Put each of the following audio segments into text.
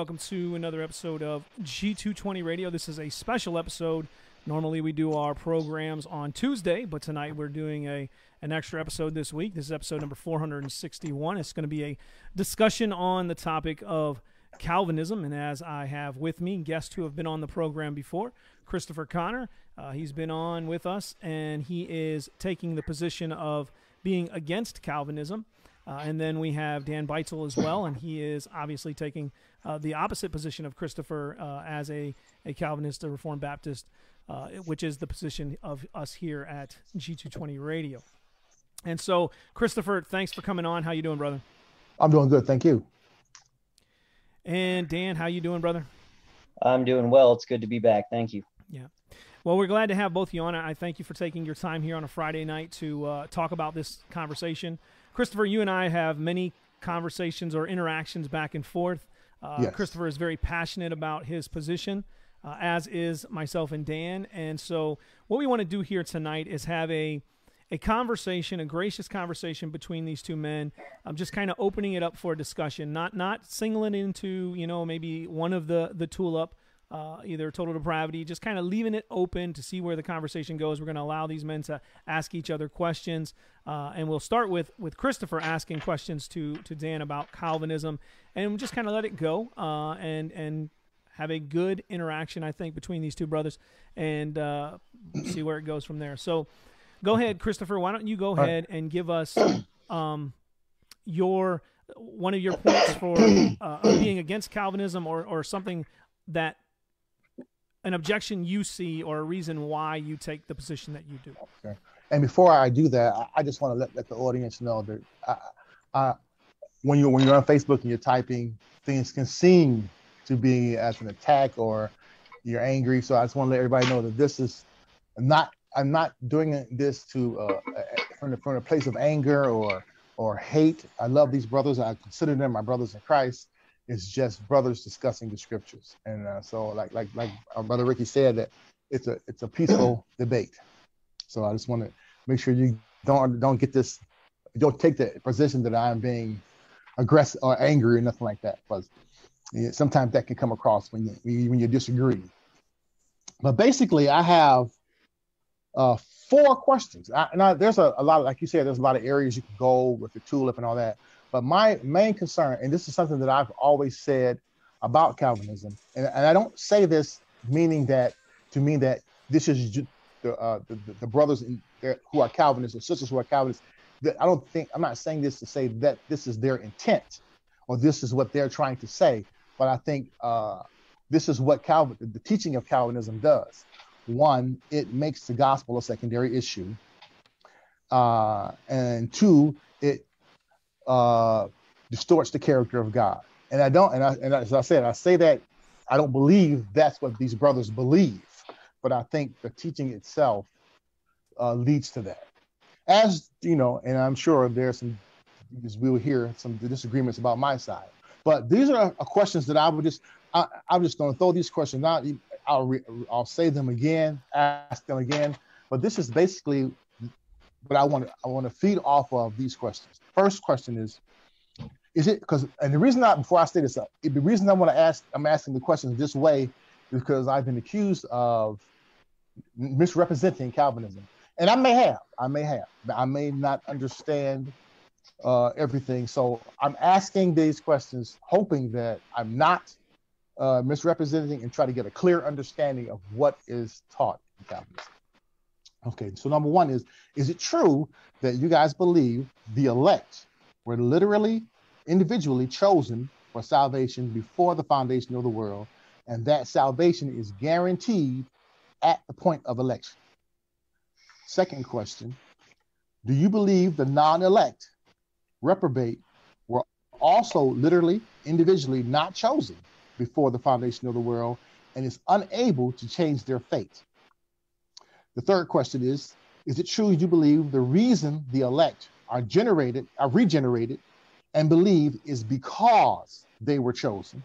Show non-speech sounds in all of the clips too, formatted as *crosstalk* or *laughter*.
Welcome to another episode of G220 Radio. This is a special episode. Normally we do our programs on Tuesday, but tonight we're doing a an extra episode this week. This is episode number 461. It's going to be a discussion on the topic of Calvinism. And as I have with me guests who have been on the program before, Christopher Connor. Uh, he's been on with us, and he is taking the position of being against Calvinism. Uh, and then we have Dan Beitzel as well, and he is obviously taking uh, the opposite position of Christopher uh, as a, a Calvinist, a Reformed Baptist, uh, which is the position of us here at G220 Radio. And so, Christopher, thanks for coming on. How you doing, brother? I'm doing good, thank you. And Dan, how you doing, brother? I'm doing well. It's good to be back. Thank you. Yeah. Well, we're glad to have both of you on. I thank you for taking your time here on a Friday night to uh, talk about this conversation. Christopher, you and I have many conversations or interactions back and forth. Uh, yes. Christopher is very passionate about his position, uh, as is myself and Dan. And so, what we want to do here tonight is have a a conversation, a gracious conversation between these two men. I'm just kind of opening it up for discussion, not not singling into you know maybe one of the the tulip, uh, either total depravity, just kind of leaving it open to see where the conversation goes. We're going to allow these men to ask each other questions, uh, and we'll start with with Christopher asking questions to to Dan about Calvinism, and just kind of let it go uh, and and have a good interaction, I think, between these two brothers, and uh, see where it goes from there. So, go ahead, Christopher. Why don't you go ahead and give us um, your one of your points for uh, being against Calvinism, or or something that an objection you see or a reason why you take the position that you do. Okay. And before I do that, I just want to let, let the audience know that I, I, when you when you're on Facebook and you're typing, things can seem to be as an attack or you're angry. So I just want to let everybody know that this is not. I'm not doing this to uh, from the from a place of anger or or hate. I love these brothers. I consider them my brothers in Christ. It's just brothers discussing the scriptures, and uh, so like like like our brother Ricky said that it's a it's a peaceful *clears throat* debate. So I just want to make sure you don't don't get this, don't take the position that I'm being aggressive or angry or nothing like that, because sometimes that can come across when you when you disagree. But basically, I have uh, four questions. I, and I, there's a, a lot, of, like you said, there's a lot of areas you can go with the tulip and all that. But my main concern, and this is something that I've always said about Calvinism, and, and I don't say this meaning that to mean that this is the, uh, the, the, brothers in, who are Calvinists or sisters who are Calvinists. That I don't think I'm not saying this to say that this is their intent or this is what they're trying to say, but I think uh, this is what Calvin, the teaching of Calvinism does. One, it makes the gospel a secondary issue, uh, and two, it uh, distorts the character of God. And I don't, and I, and as I said, I say that I don't believe that's what these brothers believe, but I think the teaching itself uh, leads to that. As you know, and I'm sure there's some, as we will hear some disagreements about my side, but these are questions that I would just, I, am just going to throw these questions out. I'll, re, I'll say them again, ask them again, but this is basically what I want to, I want to feed off of these questions first question is, is it because and the reason I before I say this up, the reason I want to ask I'm asking the questions this way is because I've been accused of misrepresenting Calvinism. And I may have, I may have, I may not understand uh, everything. So I'm asking these questions, hoping that I'm not uh, misrepresenting and try to get a clear understanding of what is taught in Calvinism. Okay, so number one is Is it true that you guys believe the elect were literally, individually chosen for salvation before the foundation of the world, and that salvation is guaranteed at the point of election? Second question Do you believe the non elect, reprobate, were also literally, individually not chosen before the foundation of the world and is unable to change their fate? The third question is Is it true you believe the reason the elect are generated, are regenerated, and believe is because they were chosen?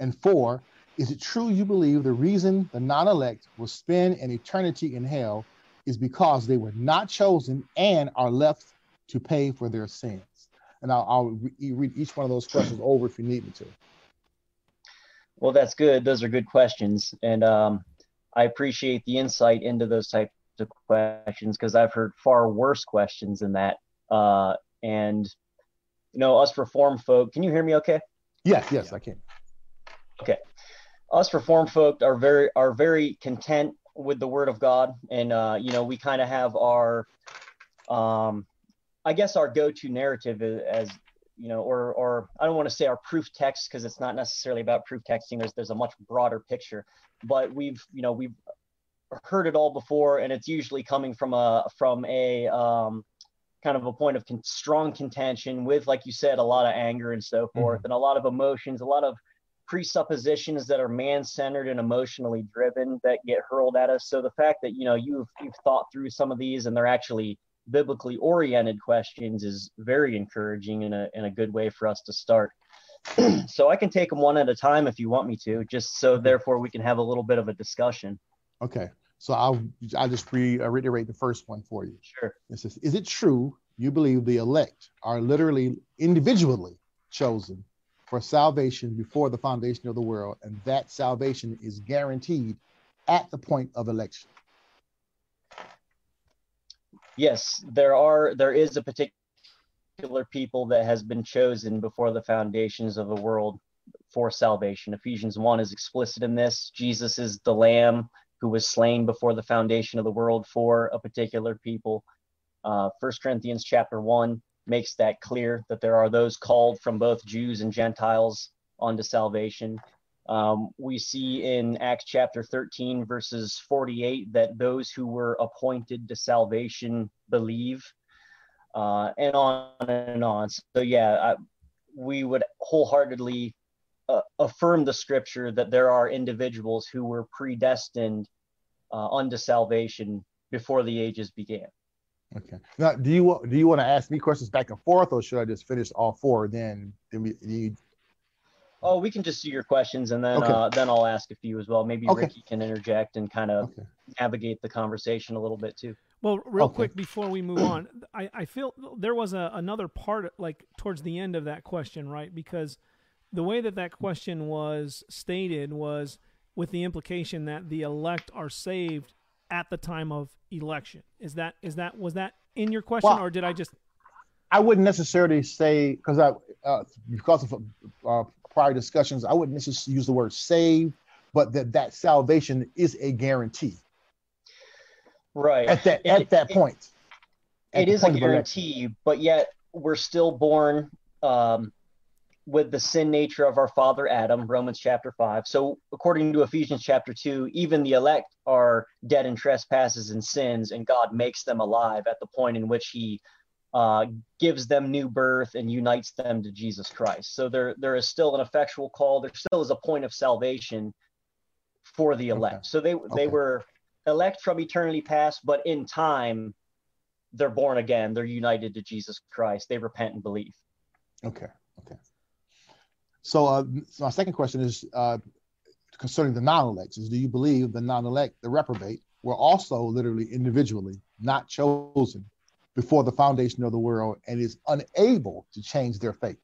And four, is it true you believe the reason the non elect will spend an eternity in hell is because they were not chosen and are left to pay for their sins? And I'll, I'll re- read each one of those questions over if you need me to. Well, that's good. Those are good questions, and um, I appreciate the insight into those types of questions because I've heard far worse questions than that. Uh, and you know, us reform folk, can you hear me? Okay. Yes, yes, I can. Okay. Us reform folk are very are very content with the Word of God, and uh, you know, we kind of have our, um, I guess, our go-to narrative as you know, or or I don't want to say our proof text because it's not necessarily about proof texting. There's there's a much broader picture, but we've you know we've heard it all before, and it's usually coming from a from a um, kind of a point of con- strong contention with, like you said, a lot of anger and so forth, mm-hmm. and a lot of emotions, a lot of presuppositions that are man-centered and emotionally driven that get hurled at us. So the fact that you know you've you've thought through some of these and they're actually biblically oriented questions is very encouraging and a, and a good way for us to start. *clears throat* so I can take them one at a time if you want me to, just so therefore we can have a little bit of a discussion. Okay. So I'll I'll just re- uh, reiterate the first one for you. Sure. It says, is it true you believe the elect are literally individually chosen for salvation before the foundation of the world, and that salvation is guaranteed at the point of election? Yes, there are there is a particular people that has been chosen before the foundations of the world for salvation. Ephesians 1 is explicit in this. Jesus is the lamb who was slain before the foundation of the world for a particular people. Uh, 1 Corinthians chapter 1 makes that clear that there are those called from both Jews and Gentiles unto salvation. Um, we see in Acts chapter 13, verses 48, that those who were appointed to salvation believe, uh, and on and on. So, yeah, I, we would wholeheartedly uh, affirm the scripture that there are individuals who were predestined uh, unto salvation before the ages began. Okay. Now, do you do you want to ask me questions back and forth, or should I just finish all four? Then, then we, you Oh, we can just see your questions and then okay. uh, then I'll ask a few as well. Maybe okay. Ricky can interject and kind of okay. navigate the conversation a little bit too. Well, real quick before we move on, I, I feel there was a, another part like towards the end of that question, right? Because the way that that question was stated was with the implication that the elect are saved at the time of election. Is that is that was that in your question, well, or did I just? I wouldn't necessarily say because I uh, because of uh, prior discussions, I wouldn't necessarily use the word save, but that that salvation is a guarantee. Right. At that at that point. At it is point a guarantee, but yet we're still born um, with the sin nature of our father Adam, Romans chapter 5. So, according to Ephesians chapter 2, even the elect are dead in trespasses and sins, and God makes them alive at the point in which He uh, gives them new birth and unites them to Jesus Christ. So there, there is still an effectual call. There still is a point of salvation for the elect. Okay. So they, okay. they were elect from eternity past, but in time, they're born again. They're united to Jesus Christ. They repent and believe. Okay. Okay. So, uh, so my second question is uh, concerning the non-elects. Is do you believe the non-elect, the reprobate, were also literally individually not chosen before the foundation of the world and is unable to change their fate?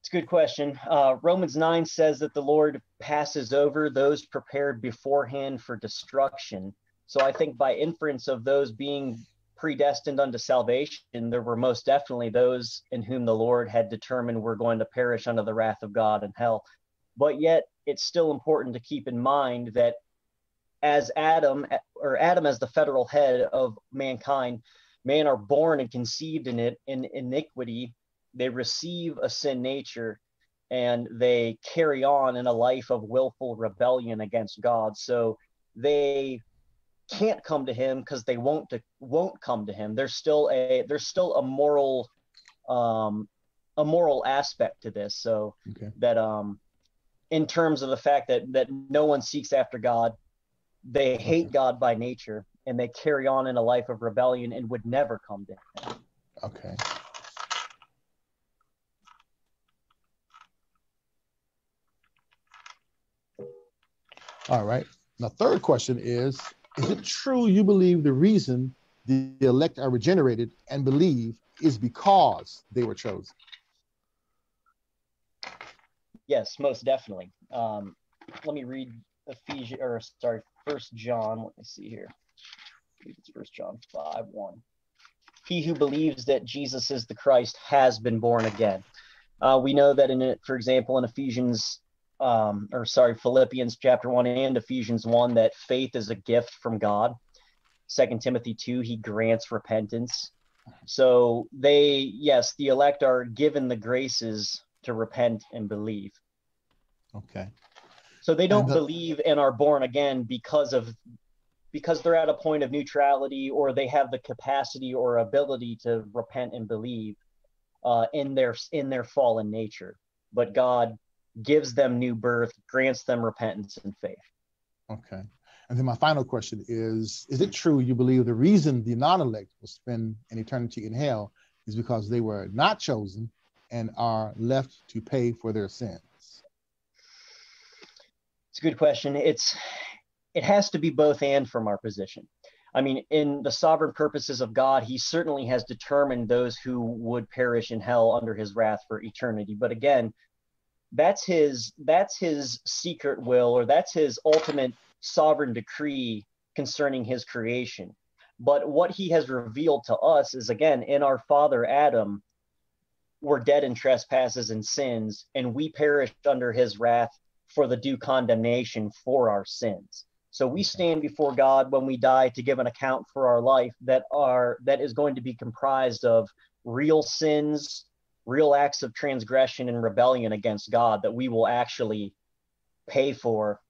It's a good question. Uh, Romans 9 says that the Lord passes over those prepared beforehand for destruction. So I think by inference of those being predestined unto salvation, there were most definitely those in whom the Lord had determined were going to perish under the wrath of God and hell. But yet, it's still important to keep in mind that as Adam, or Adam as the federal head of mankind, man are born and conceived in it in iniquity. They receive a sin nature and they carry on in a life of willful rebellion against God. So they can't come to him because they won't to, won't come to him. There's still a there's still a moral um a moral aspect to this. So okay. that um in terms of the fact that that no one seeks after God, they hate God by nature and they carry on in a life of rebellion and would never come to him. Okay. All right. Now, third question is Is it true you believe the reason the elect are regenerated and believe is because they were chosen? Yes, most definitely. Um, let me read Ephesians, or sorry, First John. Let me see here. It's First John five one. He who believes that Jesus is the Christ has been born again. Uh, we know that in it, for example, in Ephesians, um, or sorry, Philippians chapter one and Ephesians one, that faith is a gift from God. Second Timothy two, he grants repentance. So they, yes, the elect are given the graces to repent and believe. Okay. So they don't the- believe and are born again because of because they're at a point of neutrality or they have the capacity or ability to repent and believe uh, in their in their fallen nature. But God gives them new birth, grants them repentance and faith. Okay. And then my final question is Is it true you believe the reason the non elect will spend an eternity in hell is because they were not chosen and are left to pay for their sins? It's a good question. It's it has to be both and from our position. I mean, in the sovereign purposes of God, He certainly has determined those who would perish in hell under His wrath for eternity. But again, that's His that's His secret will, or that's His ultimate sovereign decree concerning His creation. But what He has revealed to us is again in our father Adam, we're dead in trespasses and sins, and we perished under His wrath for the due condemnation for our sins. So we stand before God when we die to give an account for our life that are that is going to be comprised of real sins, real acts of transgression and rebellion against God that we will actually pay for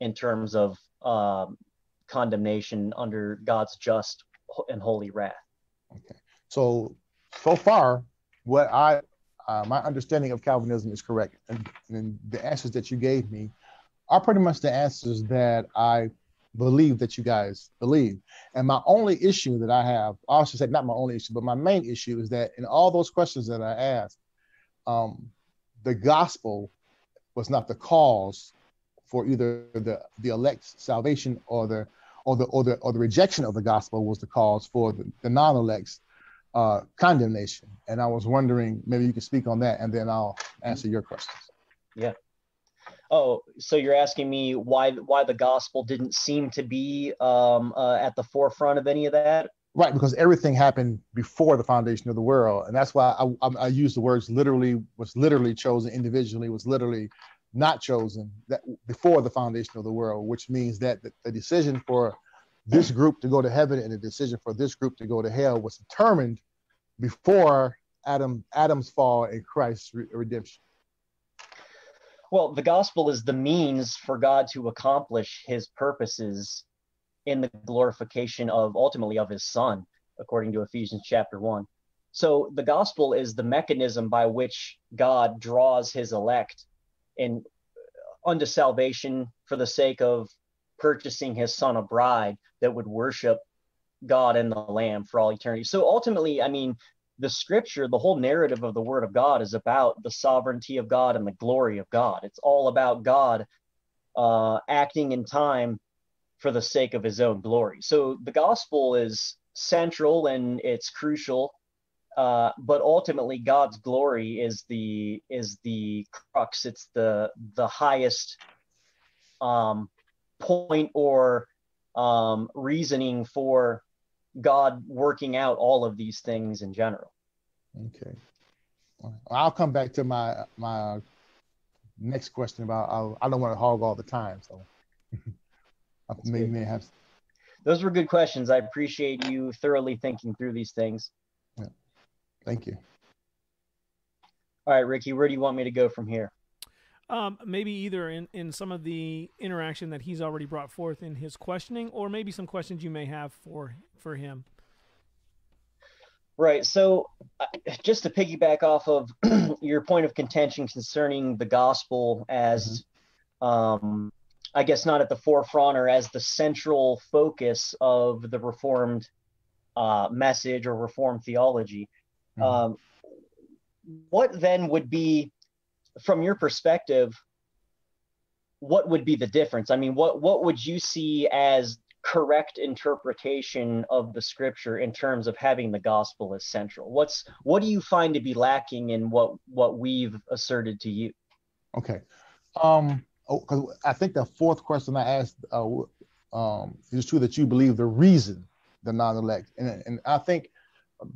in terms of um, condemnation under God's just and holy wrath. Okay. So, so far, what I, uh, my understanding of Calvinism is correct. And, and the answers that you gave me are pretty much the answers that I believe that you guys believe. And my only issue that I have, I should say not my only issue, but my main issue is that in all those questions that I asked, um, the gospel was not the cause for either the the elect's salvation or the or the or the or the rejection of the gospel was the cause for the, the non-elect's uh, condemnation. And I was wondering, maybe you could speak on that, and then I'll answer your questions. Yeah. Oh, so you're asking me why why the gospel didn't seem to be um, uh, at the forefront of any of that? Right, because everything happened before the foundation of the world, and that's why I, I, I use the words literally was literally chosen individually was literally not chosen that before the foundation of the world, which means that the, the decision for this group to go to heaven and the decision for this group to go to hell was determined before Adam Adam's fall and Christ's re- redemption. Well, the gospel is the means for God to accomplish his purposes in the glorification of ultimately of his son, according to Ephesians chapter 1. So the gospel is the mechanism by which God draws his elect in unto salvation for the sake of purchasing his son a bride that would worship God and the Lamb for all eternity. So ultimately, I mean, the scripture, the whole narrative of the word of God is about the sovereignty of God and the glory of God. It's all about God uh, acting in time for the sake of his own glory. So the gospel is central and it's crucial. Uh, but ultimately, God's glory is the is the crux. It's the the highest um, point or um, reasoning for God working out all of these things in general. Okay. I'll come back to my my next question about I'll, I don't want to hog all the time, so *laughs* I may, may have. Those were good questions. I appreciate you thoroughly thinking through these things. Yeah. Thank you. All right, Ricky, where do you want me to go from here? Um, maybe either in, in some of the interaction that he's already brought forth in his questioning, or maybe some questions you may have for for him. Right. So, uh, just to piggyback off of *clears throat* your point of contention concerning the gospel as, um, I guess, not at the forefront or as the central focus of the Reformed uh, message or Reformed theology, Mhm. um, what then would be, from your perspective, what would be the difference? I mean, what what would you see as correct interpretation of the scripture in terms of having the gospel as central what's what do you find to be lacking in what what we've asserted to you Okay. Um, because oh, I think the fourth question I asked uh, um, is true that you believe the reason the non-elect, and, and I think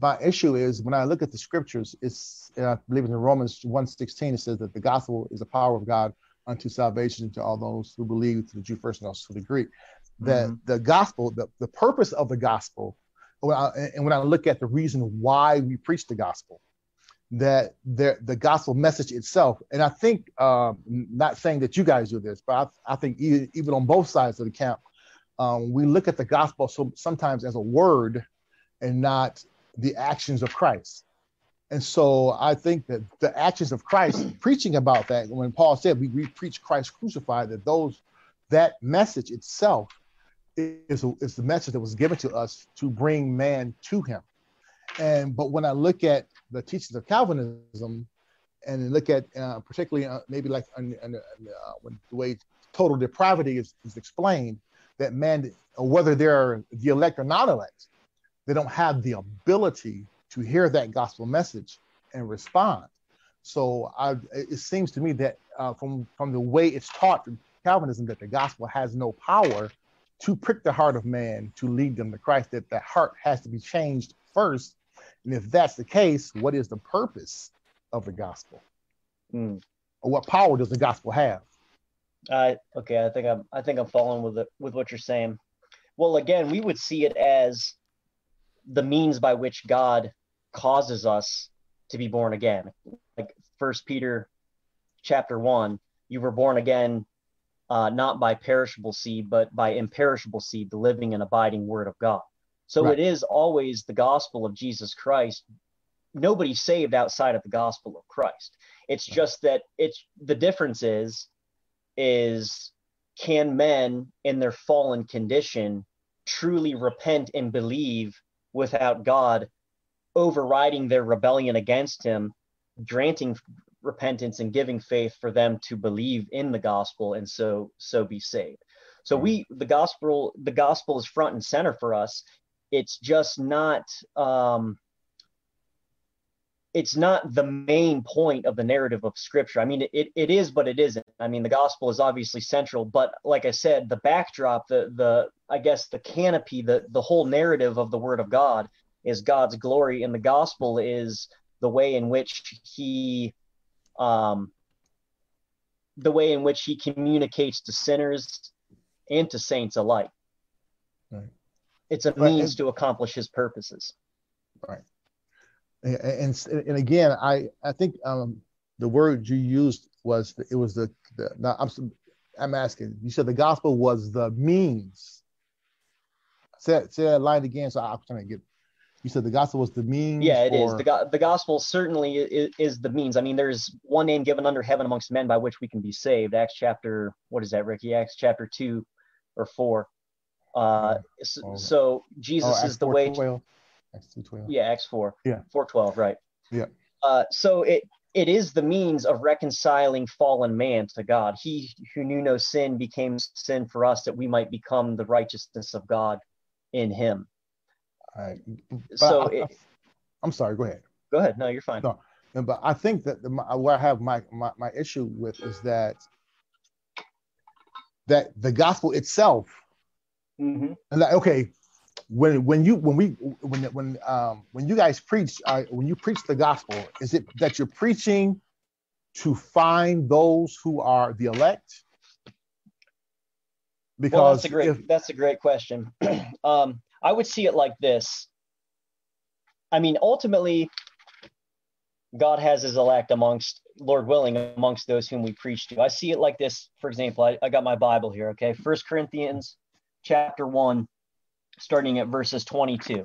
my issue is when I look at the scriptures, it's I believe in Romans 1:16 it says that the gospel is the power of God unto salvation to all those who believe, to the Jew first and also to the Greek. That mm-hmm. the gospel, the, the purpose of the gospel, when I, and when I look at the reason why we preach the gospel, that the, the gospel message itself, and I think, um, not saying that you guys do this, but I, I think even, even on both sides of the camp, um, we look at the gospel so sometimes as a word and not the actions of Christ. And so I think that the actions of Christ, *clears throat* preaching about that, when Paul said we, we preach Christ crucified, that those that message itself is, is the message that was given to us to bring man to him. And but when I look at the teachings of Calvinism and look at uh, particularly uh, maybe like uh, when the way total depravity is, is explained, that man, whether they're the elect or not elect, they don't have the ability to hear that gospel message and respond. So I, it seems to me that uh, from from the way it's taught in Calvinism that the gospel has no power to prick the heart of man to lead them to Christ. That the heart has to be changed first, and if that's the case, what is the purpose of the gospel? Mm. Or what power does the gospel have? Uh, okay, I think I'm I think I'm following with it with what you're saying. Well, again, we would see it as the means by which God causes us to be born again. Like First Peter chapter one, you were born again uh, not by perishable seed, but by imperishable seed, the living and abiding word of God. So right. it is always the gospel of Jesus Christ. Nobody's saved outside of the gospel of Christ. It's right. just that it's the difference is is can men in their fallen condition truly repent and believe without God overriding their rebellion against him, granting repentance and giving faith for them to believe in the gospel and so so be saved. So we the gospel the gospel is front and center for us. It's just not um it's not the main point of the narrative of scripture. I mean, it, it is, but it isn't. I mean, the gospel is obviously central, but like I said, the backdrop, the, the, I guess the canopy, the, the whole narrative of the word of God is God's glory. And the gospel is the way in which he, um, the way in which he communicates to sinners and to saints alike. Right. It's a means to accomplish his purposes. Right and and again, I I think um, the word you used was the, it was the, the now I'm I'm asking. You said the gospel was the means. Say, say that line again, so I'm trying to get. You said the gospel was the means. Yeah, it or... is. The, go- the gospel certainly is, is, the means. I mean, there's one name given under heaven amongst men by which we can be saved. Acts chapter, what is that, Ricky? Acts chapter 2 or 4. Uh, so, oh. so Jesus oh, is the way. To, Acts 212. Yeah, Acts 4. Yeah. 412, right. Yeah. Uh, so it it is the means of reconciling fallen man to God. He who knew no sin became sin for us that we might become the righteousness of God in him. Right. So I, it, I'm sorry, go ahead. Go ahead. No, you're fine. No. But I think that the, where I have my, my, my issue with is that that the gospel itself, mm-hmm. and that, okay, when when you when we when when um when you guys preach uh, when you preach the gospel is it that you're preaching to find those who are the elect? Because well, that's a great if, that's a great question. *clears throat* Um i would see it like this. I mean ultimately god has his elect amongst lord willing amongst those whom we preach to. I see it like this. For example i, I got my bible here okay? First corinthians chapter 1 starting at verses 22.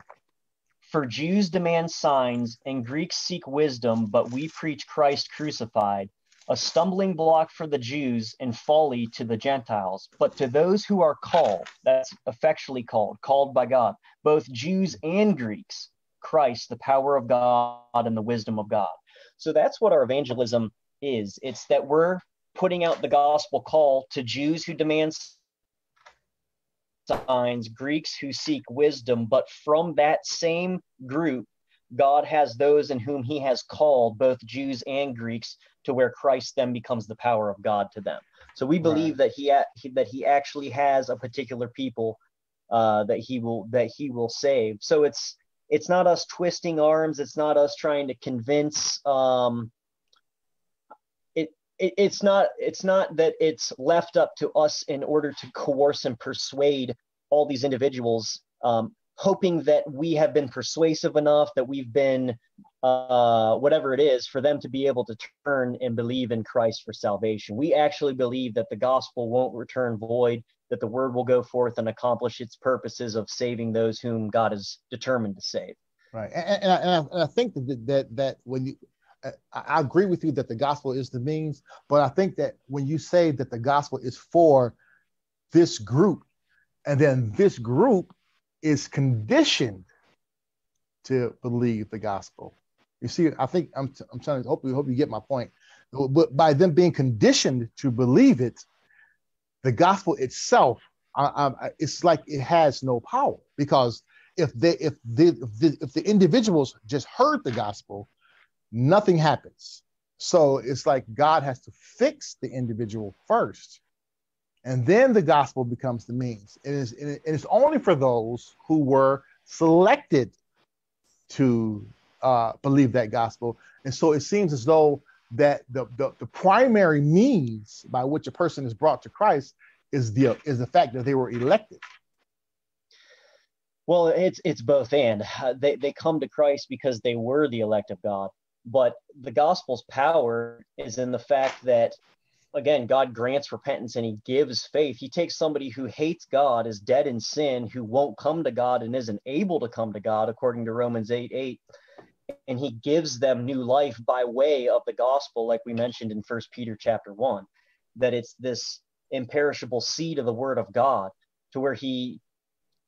For Jews demand signs and Greeks seek wisdom, but we preach Christ crucified, a stumbling block for the Jews and folly to the Gentiles. But to those who are called, that's effectually called, called by God, both Jews and Greeks, Christ, the power of God and the wisdom of God. So that's what our evangelism is. It's that we're putting out the gospel call to Jews who demand signs, Greeks who seek wisdom, but from that same group, God has those in whom he has called, both Jews and Greeks, to where Christ then becomes the power of God to them. So we believe right. that he that he actually has a particular people uh, that he will that he will save. So it's it's not us twisting arms. It's not us trying to convince. Um, it, it it's not it's not that it's left up to us in order to coerce and persuade all these individuals um, hoping that we have been persuasive enough, that we've been uh, whatever it is, for them to be able to turn and believe in Christ for salvation. We actually believe that the gospel won't return void, that the word will go forth and accomplish its purposes of saving those whom God is determined to save. Right, and, and I, and I think that, that that when you I agree with you that the gospel is the means, but I think that when you say that the gospel is for this group, and then this group is conditioned to believe the gospel. You see, I think I'm, I'm trying to hope you hope you get my point. But by them being conditioned to believe it, the gospel itself, I, I, it's like it has no power because if they if the if the, if the individuals just heard the gospel, nothing happens. So it's like God has to fix the individual first and then the gospel becomes the means. It is, it is only for those who were selected to uh, believe that gospel. And so it seems as though that the, the, the primary means by which a person is brought to Christ is the is the fact that they were elected. Well, it's it's both and uh, they they come to Christ because they were the elect of God, but the gospel's power is in the fact that again, God grants repentance and he gives faith. He takes somebody who hates God, is dead in sin, who won't come to God and isn't able to come to God, according to Romans 8 8. And he gives them new life by way of the gospel, like we mentioned in First Peter chapter 1, that it's this imperishable seed of the word of God, to where he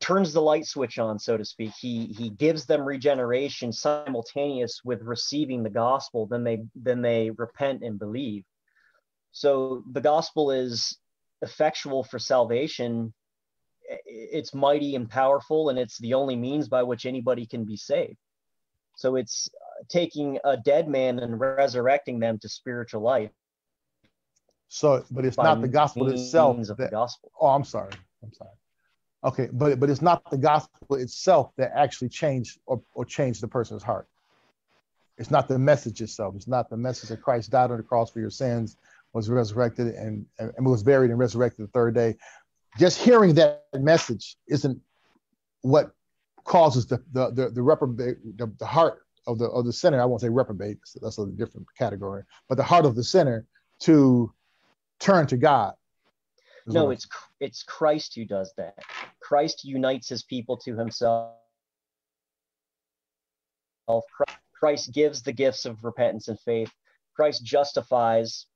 turns the light switch on, so to speak. He he gives them regeneration simultaneous with receiving the gospel, then they then they repent and believe so the gospel is effectual for salvation. It's mighty and powerful, and it's the only means by which anybody can be saved. So it's uh, taking a dead man and resurrecting them to spiritual life. So, but it's not the gospel itself. That, the gospel. Oh, I'm sorry. I'm sorry. Okay, but but it's not the gospel itself that actually changed or, or changed the person's heart. It's not the message itself. It's not the message that Christ died on the cross for your sins was resurrected and, and was buried and resurrected the third day. Just hearing that message isn't what causes the the the, the reprobate the, the heart of the of the sinner. I won't say reprobate. That's a different category. But the heart of the sinner to turn to God. No, it's it's Christ who does that. Christ unites his people to himself. Christ gives the gifts of repentance and faith. Christ justifies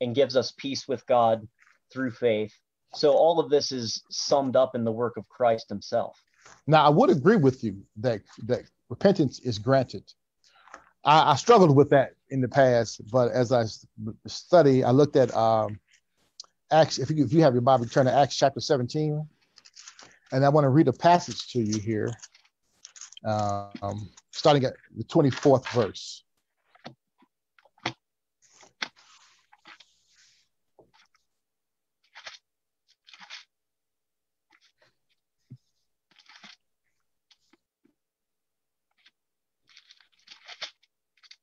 and gives us peace with God through faith. So all of this is summed up in the work of Christ himself. Now, I would agree with you that, that repentance is granted. I, I struggled with that in the past, but as I study, I looked at um, Acts. If you, if you have your Bible, turn to Acts chapter 17. And I want to read a passage to you here, um, starting at the 24th verse.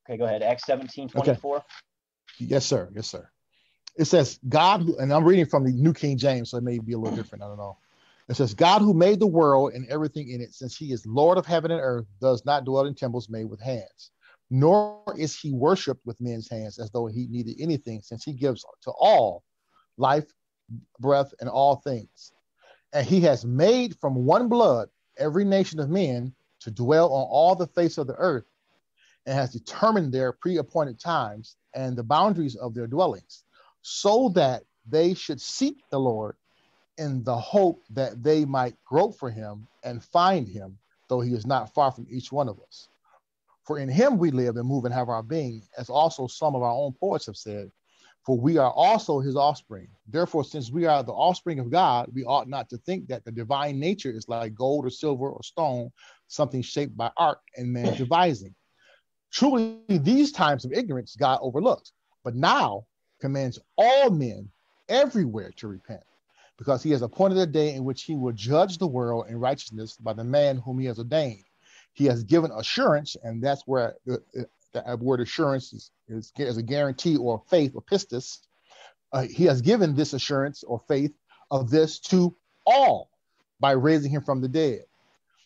Okay, go ahead. Acts 17, 24. Okay. Yes, sir. Yes, sir. It says, God, and I'm reading from the New King James, so it may be a little different. I don't know. It says, God who made the world and everything in it, since he is Lord of heaven and earth, does not dwell in temples made with hands, nor is he worshiped with men's hands as though he needed anything, since he gives to all life, breath, and all things. And he has made from one blood every nation of men to dwell on all the face of the earth and has determined their pre-appointed times and the boundaries of their dwellings, so that they should seek the Lord in the hope that they might grope for him and find him, though he is not far from each one of us. For in him we live and move and have our being, as also some of our own poets have said, for we are also his offspring. Therefore, since we are the offspring of God, we ought not to think that the divine nature is like gold or silver or stone, something shaped by art and man's devising. Truly, these times of ignorance God overlooked, but now commands all men everywhere to repent, because he has appointed a day in which he will judge the world in righteousness by the man whom he has ordained. He has given assurance, and that's where the, the word assurance is, is, is, a guarantee or faith or pistis. Uh, he has given this assurance or faith of this to all by raising him from the dead.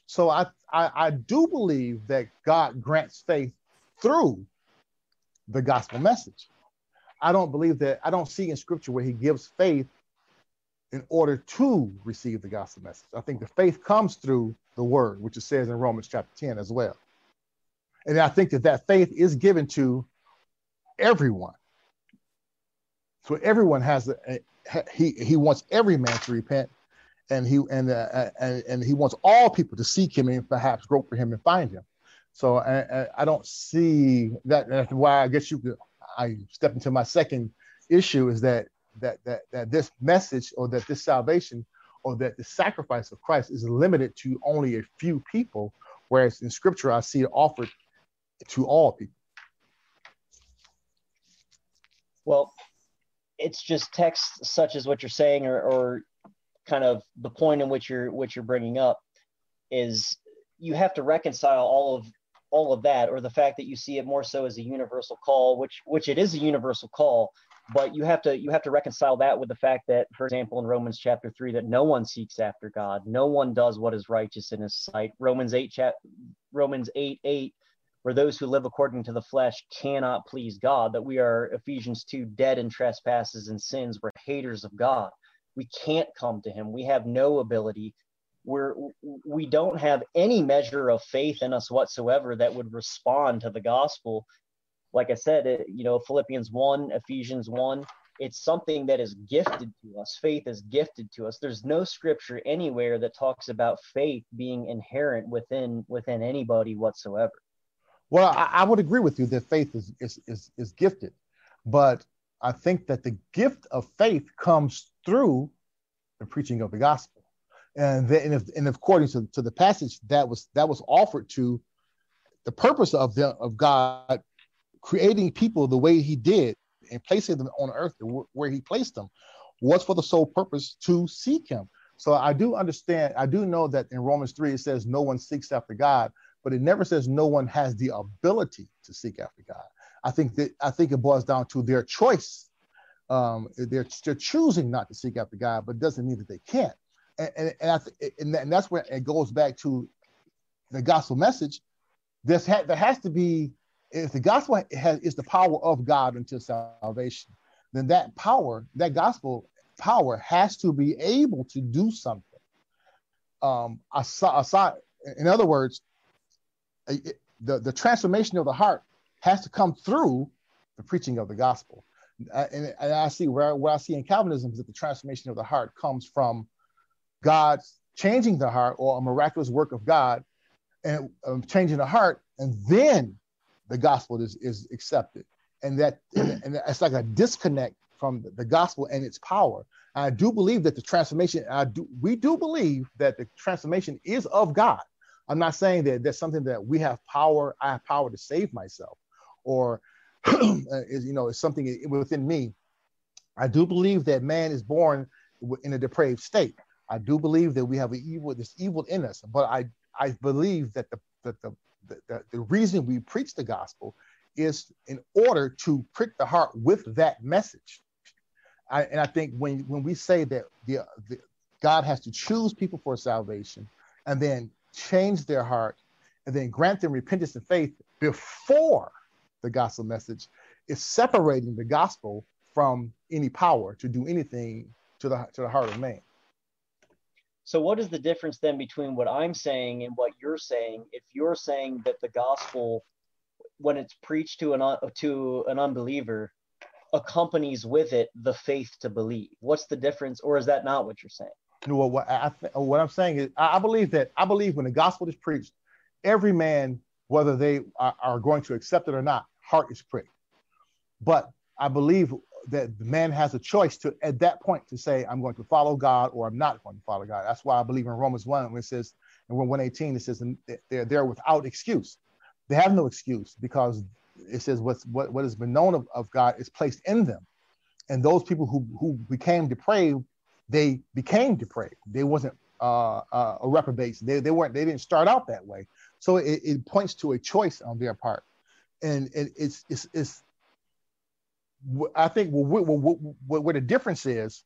So I, I, I do believe that God grants faith through the gospel message. I don't believe that, I don't see in scripture where he gives faith in order to receive the gospel message. I think the faith comes through the word, which it says in Romans chapter 10 as well. And I think that that faith is given to everyone. So everyone has a he he wants every man to repent, and he and uh, uh, and, and he wants all people to seek him and perhaps grope for him and find him. So I, I don't see that. That's why I guess you could. I step into my second issue is that that that that this message or that this salvation or that the sacrifice of Christ is limited to only a few people, whereas in Scripture I see it offered to all people. Well, it's just text such as what you're saying, or, or kind of the point in which you're which you're bringing up is you have to reconcile all of all of that or the fact that you see it more so as a universal call which which it is a universal call but you have to you have to reconcile that with the fact that for example in romans chapter 3 that no one seeks after god. No one does what is righteous in his sight. Romans 8 chap romans 8 8 where those who live according to the flesh cannot please god. That we are ephesians 2 dead in trespasses and sins. We're haters of god. We can't come to him. We have no ability we're we don't have any measure of faith in us whatsoever that would respond to the gospel. Like i said it, you know philippians 1 ephesians 1 it's something that is gifted to us. Faith is gifted to us. There's no scripture anywhere that talks about faith being inherent within within anybody whatsoever. Well i, I would agree with you that faith is, is is is gifted but i think that the gift of faith comes through the preaching of the gospel and then and, if, and according to, to the passage that was that was offered to the purpose of the of God creating people the way he did and placing them on earth where he placed them was for the sole purpose to seek him. So I do understand, I do know that in Romans 3 it says no one seeks after God, but it never says no one has the ability to seek after God. I think that I think it boils down to their choice. Um, they're, they're choosing not to seek after God, but doesn't mean that they can't and and, th- and, that's where it goes back to the gospel message. This ha- there has to be if the gospel has, is the power of God until salvation, then that power, that gospel power, has to be able to do something. Um, aside, aside in other words, it, the the transformation of the heart has to come through the preaching of the gospel. Uh, and, and, I see where, where I see in Calvinism is that the transformation of the heart comes from God changing the heart or a miraculous work of God and um, changing the heart, and then the gospel is, is accepted. And that *clears throat* and, it's like a disconnect from the gospel and its power. I do believe that the transformation, I do we do believe that the transformation is of God. I'm not saying that that's something that we have power, I have power to save myself, or *clears throat* is you know, it's something within me. I do believe that man is born in a depraved state. I do believe that we have an evil, this evil in us, but I, I believe that the, that the, the, the reason we preach the gospel is in order to prick the heart with that message. I, and I think when, when we say that the, the, God has to choose people for salvation and then change their heart and then grant them repentance and faith before the gospel message is separating the gospel from any power to do anything to the, to the heart of man. So, what is the difference then between what I'm saying and what you're saying? If you're saying that the gospel, when it's preached to an to an unbeliever, accompanies with it the faith to believe, what's the difference, or is that not what you're saying? No, what I, what I'm saying is, I believe that I believe when the gospel is preached, every man, whether they are, are going to accept it or not, heart is pricked. But I believe that the man has a choice to at that point to say i'm going to follow god or i'm not going to follow god that's why i believe in romans 1 when it says when 118, it says they're there without excuse. They have no excuse because it says what's what, what has been known of, of God is placed in them. And those people who, who became depraved, they became depraved. They wasn't uh, uh, a reprobates. They, they weren't, they didn't start out that way. So it, it points to a choice on their part. And it, it's, it's, it's, I think what, what, what, what the difference is,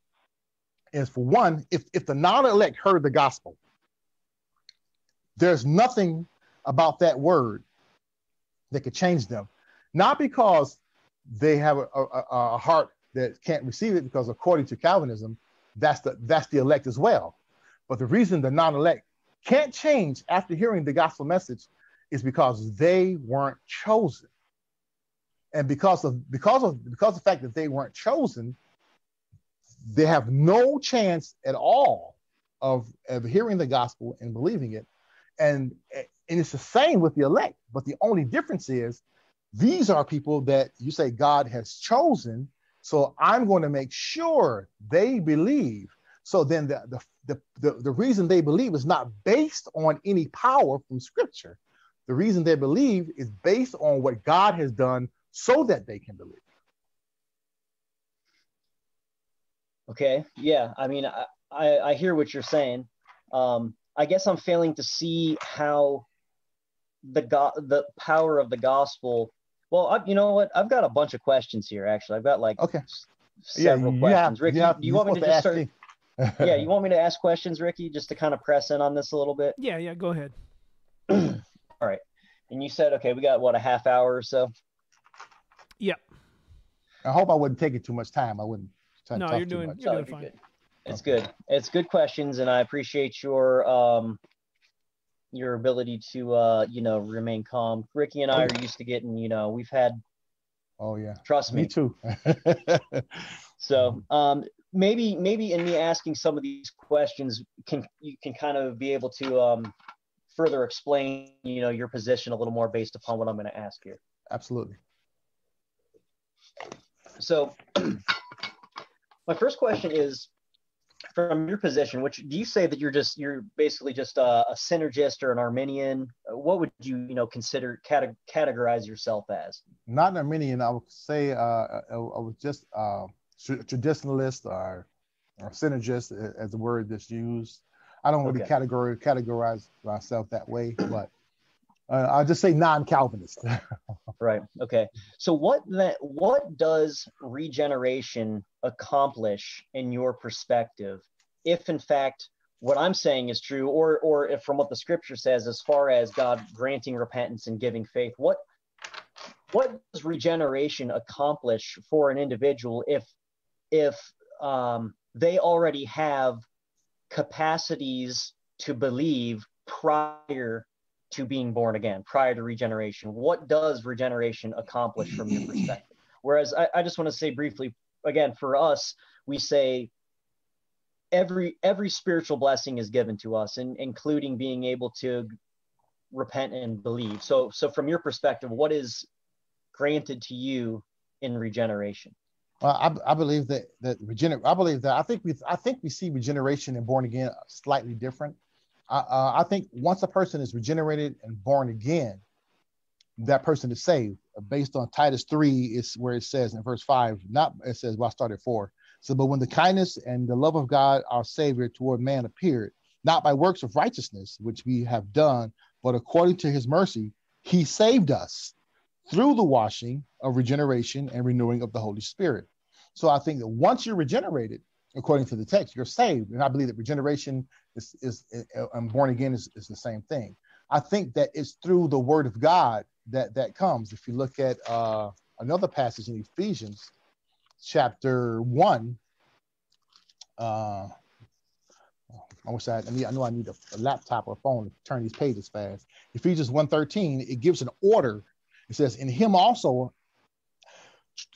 is for one, if, if the non-elect heard the gospel, there's nothing about that word that could change them. Not because they have a, a, a, heart that can't receive it, because according to Calvinism, that's the that's the elect as well. But the reason the non-elect can't change after hearing the gospel message is because they weren't chosen. And because of because of because of the fact that they weren't chosen, they have no chance at all of, of hearing the gospel and believing it. And, and it's the same with the elect, but the only difference is these are people that you say God has chosen. So I'm going to make sure they believe. So then the, the, the, the, the reason they believe is not based on any power from scripture. The reason they believe is based on what God has done so that they can believe. Okay. Yeah. I mean, I, I, I hear what you're saying. Um, I guess I'm failing to see how the go- the power of the gospel. Well, I, you know what? I've got a bunch of questions here. Actually, I've got like okay. several yeah, questions. Have, Ricky, have, do you want me to just start? yeah, *laughs* you want me to ask questions, Ricky, just to kind of press in on this a little bit? Yeah, yeah, go ahead. *clears throat* All right. And you said, okay, we got what a half hour or so. Yep. I hope I wouldn't take it too much time. I wouldn't. No, you're doing you're doing fine. Good. It's okay. good. It's good questions, and I appreciate your um your ability to uh you know remain calm. Ricky and I are used to getting you know we've had. Oh yeah. Trust me. Me too. *laughs* so um maybe maybe in me asking some of these questions can you can kind of be able to um further explain you know your position a little more based upon what I'm going to ask here. Absolutely. So *clears throat* my first question is from your position, which do you say that you're just you're basically just a, a synergist or an Arminian? What would you you know consider cate- categorize yourself as? Not an Arminian. I would say uh, I, I was just uh, traditionalist or, or synergist as the word that's used. I don't really okay. categorize categorize myself that way, but uh, I'll just say non-Calvinist. *laughs* right. Okay. So what that what does regeneration accomplish in your perspective, if in fact what I'm saying is true, or or if from what the Scripture says, as far as God granting repentance and giving faith, what what does regeneration accomplish for an individual if if um, they already have capacities to believe prior to being born again, prior to regeneration? What does regeneration accomplish from your perspective? Whereas I, I just want to say briefly, again, for us, we say every every spiritual blessing is given to us, and including being able to repent and believe. So so from your perspective, what is granted to you in regeneration? Well, I, I believe that that regenerate. I believe that I think we I think we see regeneration and born again slightly different. I, uh, I think once a person is regenerated and born again, that person is saved. Based on Titus 3 is where it says in verse 5, not it says, well, I started 4. So, but when the kindness and the love of God, our Savior, toward man appeared, not by works of righteousness, which we have done, but according to his mercy, he saved us through the washing of regeneration and renewing of the Holy Spirit. So I think that once you're regenerated, according to the text, you're saved. And I believe that regeneration is, is, is and born again is, is the same thing. I think that it's through the word of God that that comes. If you look at uh, another passage in Ephesians chapter one, uh, I wish I, had, I, need, I know I need a, a, laptop or a phone to turn these pages fast. Ephesians 1.13, it gives an order. It says, in him also,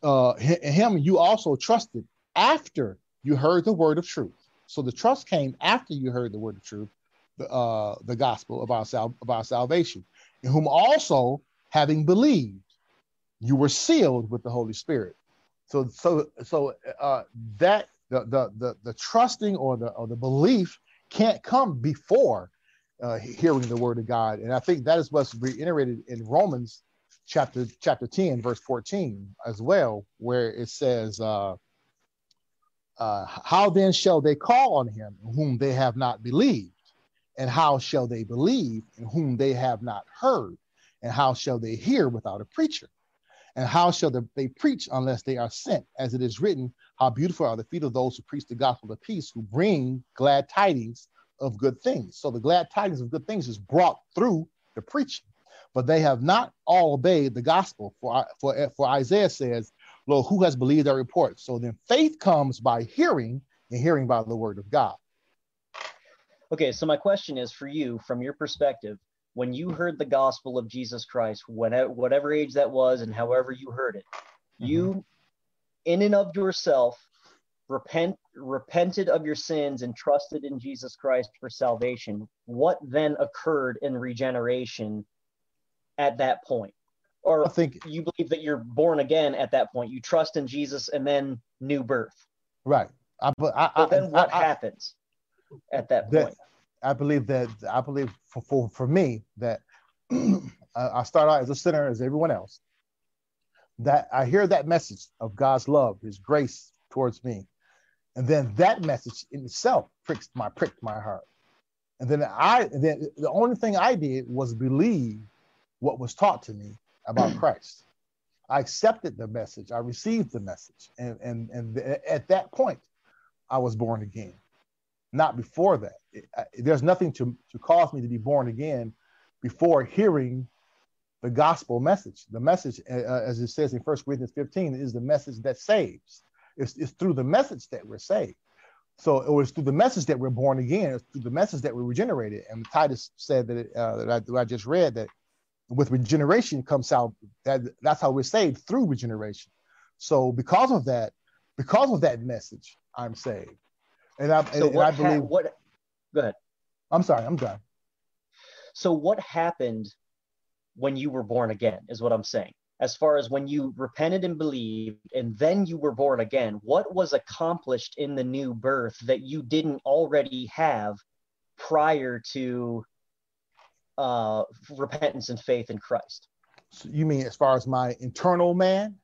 uh, in him you also trusted after you heard the word of truth. So the trust came after you heard the word of truth, the, uh, the gospel of our, sal- of our salvation, in whom also, having believed, you were sealed with the Holy Spirit. So, so, so uh, that the, the the the trusting or the or the belief can't come before uh, hearing the word of God. And I think that is what's reiterated in Romans chapter chapter 10, verse 14 as well, where it says, uh, uh, how then shall they call on him whom they have not believed? And how shall they believe in whom they have not heard? And how shall they hear without a preacher? And how shall they preach unless they are sent? As it is written, How beautiful are the feet of those who preach the gospel of peace, who bring glad tidings of good things. So the glad tidings of good things is brought through the preaching, but they have not all obeyed the gospel. For, for, for Isaiah says, Lord, who has believed our report? So then faith comes by hearing, and hearing by the word of God. Okay, so my question is for you, from your perspective, when you heard the gospel of Jesus Christ, whatever, whatever age that was and however you heard it, mm-hmm. you, in and of yourself, repent, repented of your sins and trusted in Jesus Christ for salvation. What then occurred in regeneration at that point? Or I think you believe that you're born again at that point. You trust in Jesus and then new birth. Right. I, I, but then what I, happens at that, that point? I believe that I believe for for, for me that *clears throat* I start out as a sinner as everyone else. That I hear that message of God's love, His grace towards me, and then that message in itself pricks my pricked my heart. And then I then the only thing I did was believe what was taught to me about Christ. I accepted the message. I received the message. And, and, and at that point, I was born again. Not before that. It, I, there's nothing to, to cause me to be born again before hearing the gospel message. The message, uh, uh as it says in First Corinthians 15, is the message that saves. It's, it's through the message that we're saved. So it was through the message that we're born again. Through the message that we're regenerated. And Titus said that, it, uh, that, I, that I just read that with regeneration comes out that that's how we're saved through regeneration. So because of that, because of that message, I'm saved. And I, so and, and I believe ha- what go ahead. I'm sorry, I'm done. So what happened when you were born again is what I'm saying. As far as when you repented and believed and then you were born again, what was accomplished in the new birth that you didn't already have prior to uh, repentance and faith in Christ. So you mean as far as my internal man?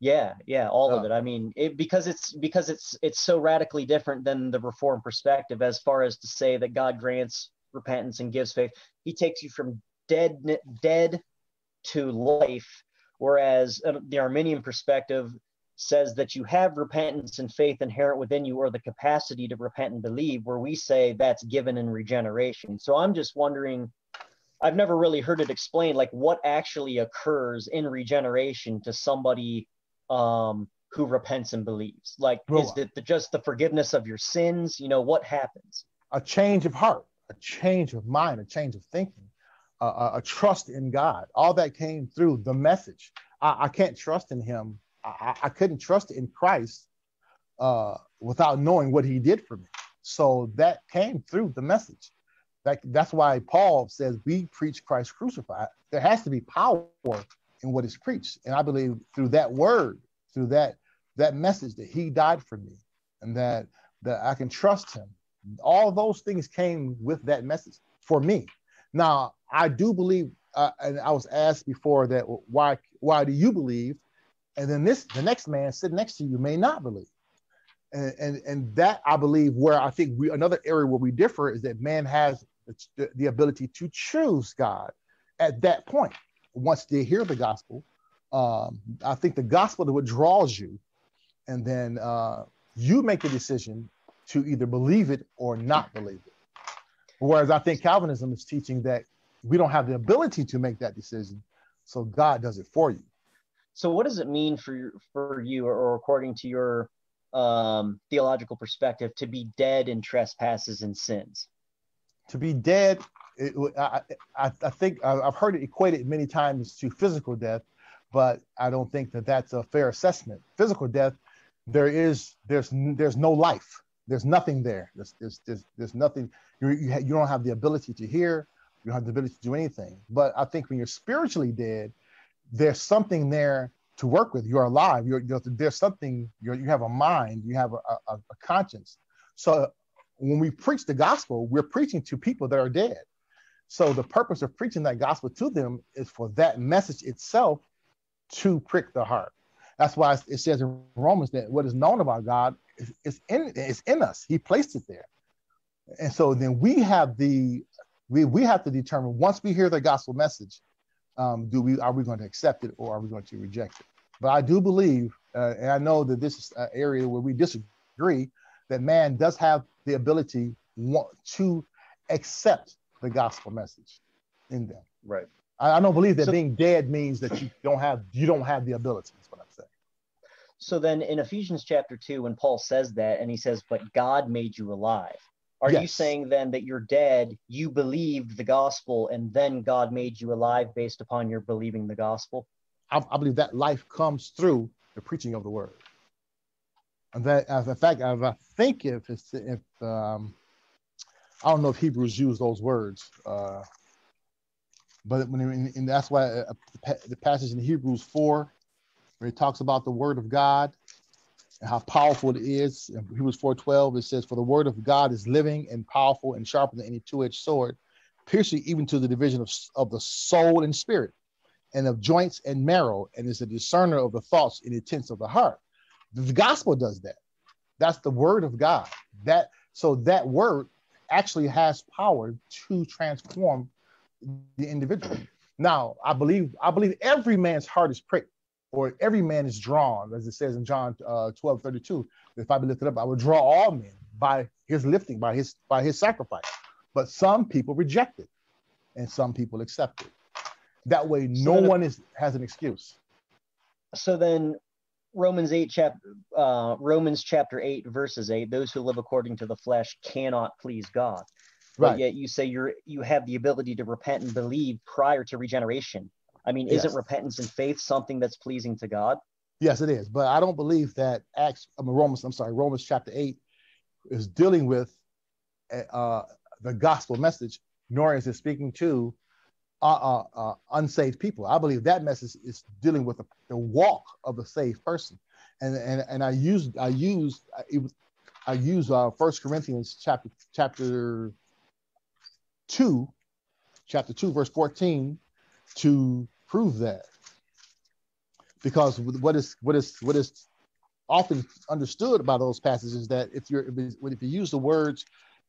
Yeah, yeah, all of oh. it. I mean, it, because it's because it's it's so radically different than the reform perspective as far as to say that God grants repentance and gives faith. He takes you from dead dead to life, whereas uh, the Arminian perspective says that you have repentance and faith inherent within you or the capacity to repent and believe where we say that's given in regeneration so i'm just wondering I've never really heard it explained, like what actually occurs in regeneration to somebody um, who repents and believes. Like, well, is it the, just the forgiveness of your sins? You know, what happens? A change of heart, a change of mind, a change of thinking, uh, a trust in God. All that came through the message. I, I can't trust in Him. I, I couldn't trust in Christ uh, without knowing what He did for me. So that came through the message. That, that's why Paul says we preach Christ crucified. There has to be power in what is preached. And I believe through that word, through that that message that he died for me and that that I can trust him. All those things came with that message for me. Now, I do believe uh, and I was asked before that why why do you believe? And then this the next man sitting next to you may not believe and, and and that I believe where I think we another area where we differ is that man has the, the ability to choose God at that point once they hear the gospel. Um, I think the gospel that draws you, and then uh, you make a decision to either believe it or not believe it. Whereas I think Calvinism is teaching that we don't have the ability to make that decision, so God does it for you. So, what does it mean for for you, or according to your um, theological perspective to be dead in trespasses and sins? To be dead, it, I, I, I, think I've heard it equated many times to physical death, but I don't think that that's a fair assessment. Physical death, there is there's there's no life. There's nothing there. There's there's there's, there's nothing. You, you, you don't have the ability to hear. You don't have the ability to do anything. But I think when you're spiritually dead, there's something there to work with. You're alive. You're, you're there's something. You're, you have a mind. You have a, a, a conscience. So when we preach the gospel, we're preaching to people that are dead. So the purpose of preaching that gospel to them is for that message itself to prick the heart. That's why it says in Romans that what is known about God is, is in is in us. He placed it there, and so then we have the we we have to determine once we hear the gospel message, um, do we are we going to accept it or are we going to reject it? But I do believe, uh, and I know that this is an area where we disagree, that man does have the ability to accept the gospel message in them. Right. I, I don't believe that so, being dead means that you don't have you don't have the ability. That's what I'm saying. So then in Ephesians chapter 2, when Paul says that, and he says, But God made you alive, are yes. you saying then that you're dead, you believed the gospel, and then God made you alive based upon your believing the gospel? I, I believe that life comes through the preaching of the word. That, as in fact, I think if it's, if, um, I don't know if Hebrews use those words, uh, but when, and that's why uh, the passage in Hebrews 4 where he talks about the word of God and how powerful it is. In Hebrews 4:12, it says, For the word of God is living and powerful and sharper than any two-edged sword, piercing even to the division of, of the soul and spirit, and of joints and marrow, and is a discerner of the thoughts and intents of the heart. The gospel does that. That's the word of God. That so that word actually has power to transform the individual. Now, I believe I believe every man's heart is pricked or every man is drawn, as it says in John uh, 12, 32. If I be lifted up, I will draw all men by his lifting, by his by his sacrifice. But some people reject it, and some people accept it. That way, no one is has an excuse. So then, Romans eight chapter uh, Romans chapter eight verses eight: those who live according to the flesh cannot please God. But right. yet you say you're you have the ability to repent and believe prior to regeneration. I mean, yes. isn't repentance and faith something that's pleasing to God? Yes, it is. But I don't believe that Acts, I mean, Romans, I'm sorry, Romans chapter 8 is dealing with uh, the gospel message, nor is it speaking to uh, uh, uh unsaved people. I believe that message is dealing with the, the walk of a saved person. And, and, and I use I use I use uh, First Corinthians chapter chapter two, chapter two, verse 14 to prove that. Because what is what is what is often understood by those passages that if you're if you use the words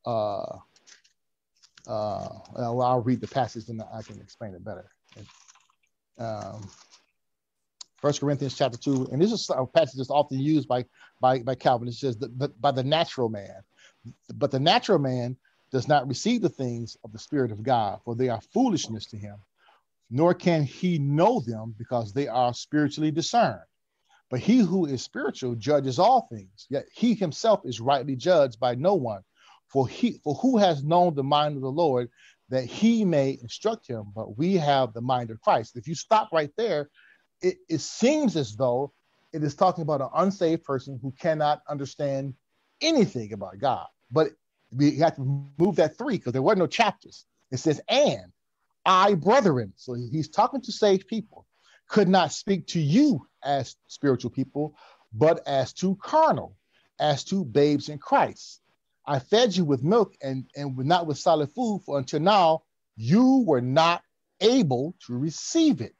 uh uh well I'll read the passage and I can explain it better. Um First Corinthians chapter two, and this is a passage that's often used by by, by Calvin. It says, that, by the natural man, but the natural man does not receive the things of the Spirit of God, for they are foolishness to him, nor can he know them because they are spiritually discerned. But he who is spiritual judges all things, yet he himself is rightly judged by no one. For he for who has known the mind of the Lord that he may instruct him, but we have the mind of Christ. If you stop right there, it, it seems as though it is talking about an unsaved person who cannot understand anything about God. But we have to move that three because there were no chapters. It says, and I, brethren, so he's talking to saved people, could not speak to you as spiritual people, but as to carnal, as to babes in Christ. I fed you with milk and, and not with solid food, for until now you were not able to receive it.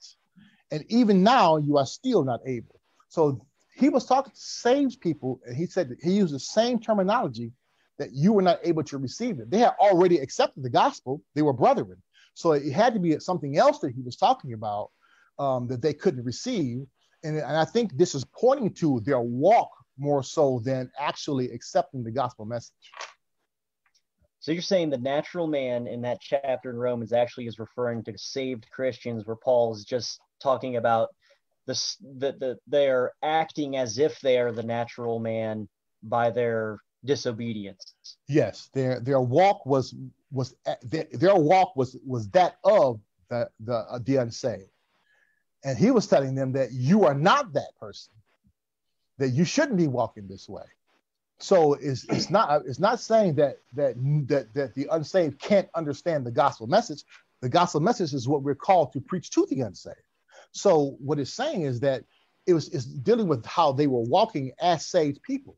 And even now you are still not able. So he was talking to saved people, and he said he used the same terminology that you were not able to receive it. They had already accepted the gospel, they were brethren. So it had to be something else that he was talking about um, that they couldn't receive. And, and I think this is pointing to their walk more so than actually accepting the gospel message. So you're saying the natural man in that chapter in Romans actually is referring to saved Christians, where Paul is just talking about this that the, they are acting as if they are the natural man by their disobedience. Yes, their their walk was was their, their walk was was that of the the the unsaved, and he was telling them that you are not that person, that you shouldn't be walking this way. So it's it's not it's not saying that that that that the unsaved can't understand the gospel message. The gospel message is what we're called to preach to the unsaved. So what it's saying is that it was it's dealing with how they were walking as saved people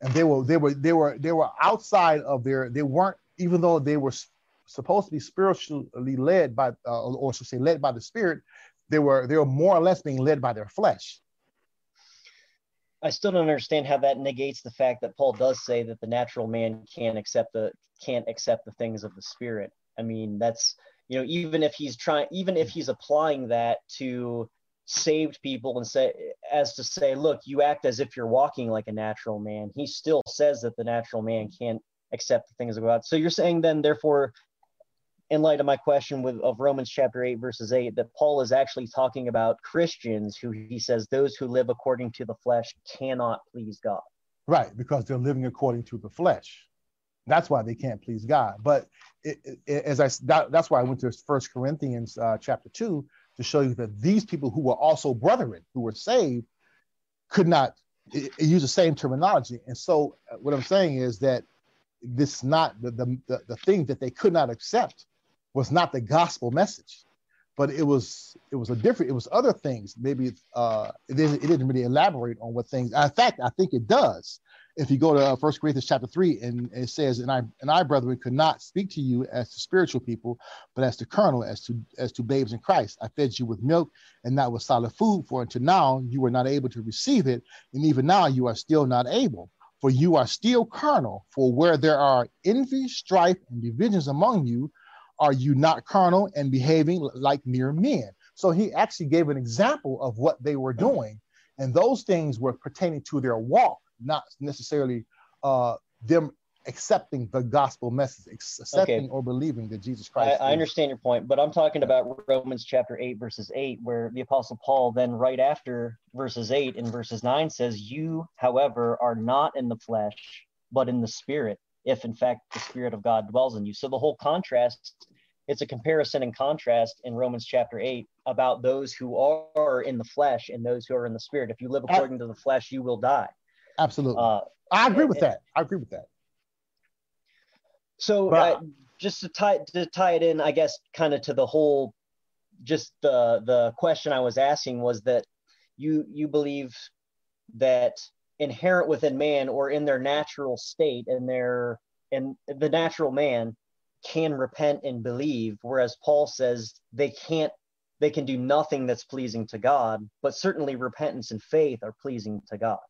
and they were they were they were they were outside of their they weren't even though they were supposed to be spiritually led by uh, or should say led by the spirit they were they were more or less being led by their flesh i still don't understand how that negates the fact that paul does say that the natural man can't accept the can't accept the things of the spirit. I mean that's you know even if he's trying even if he's applying that to saved people and say as to say look you act as if you're walking like a natural man he still says that the natural man can't accept the things of god. So you're saying then therefore in light of my question with of romans chapter 8 verses 8 that paul is actually talking about christians who he says those who live according to the flesh cannot please god. Right because they're living according to the flesh. That's why they can't please god. But it, it, as i that, that's why i went to first corinthians uh, chapter 2 to show you that these people who were also brethren, who were saved, could not use the same terminology. And so, uh, what I'm saying is that this not the, the, the thing that they could not accept was not the gospel message but it was it was a different it was other things maybe uh it didn't, it didn't really elaborate on what things in fact i think it does if you go to uh, First Corinthians chapter three, and it says, "And I and I, brethren, could not speak to you as to spiritual people, but as to carnal, as to as to babes in Christ. I fed you with milk and not with solid food, for until now you were not able to receive it, and even now you are still not able." For you are still carnal, for where there are envy, strife, and divisions among you, are you not carnal and behaving like mere men? So he actually gave an example of what they were doing, and those things were pertaining to their walk not necessarily uh, them accepting the gospel message, accepting okay. or believing that Jesus Christ. I, I understand your point, but I'm talking about Romans chapter 8, verses 8, where the Apostle Paul then, right after verses 8 and verses 9, says, You, however, are not in the flesh, but in the spirit, if in fact the Spirit of God dwells in you. So the whole contrast, it's a comparison and contrast in Romans chapter 8 about those who are in the flesh and those who are in the spirit. If you live according to the flesh, you will die. Absolutely. Uh, I agree with that. I agree with that. So uh, just to tie to tie it in, I guess, kind of to the whole, just the the question I was asking was that you you believe that inherent within man or in their natural state and their and the natural man can repent and believe, whereas Paul says they can't they can do nothing that's pleasing to God, but certainly repentance and faith are pleasing to God.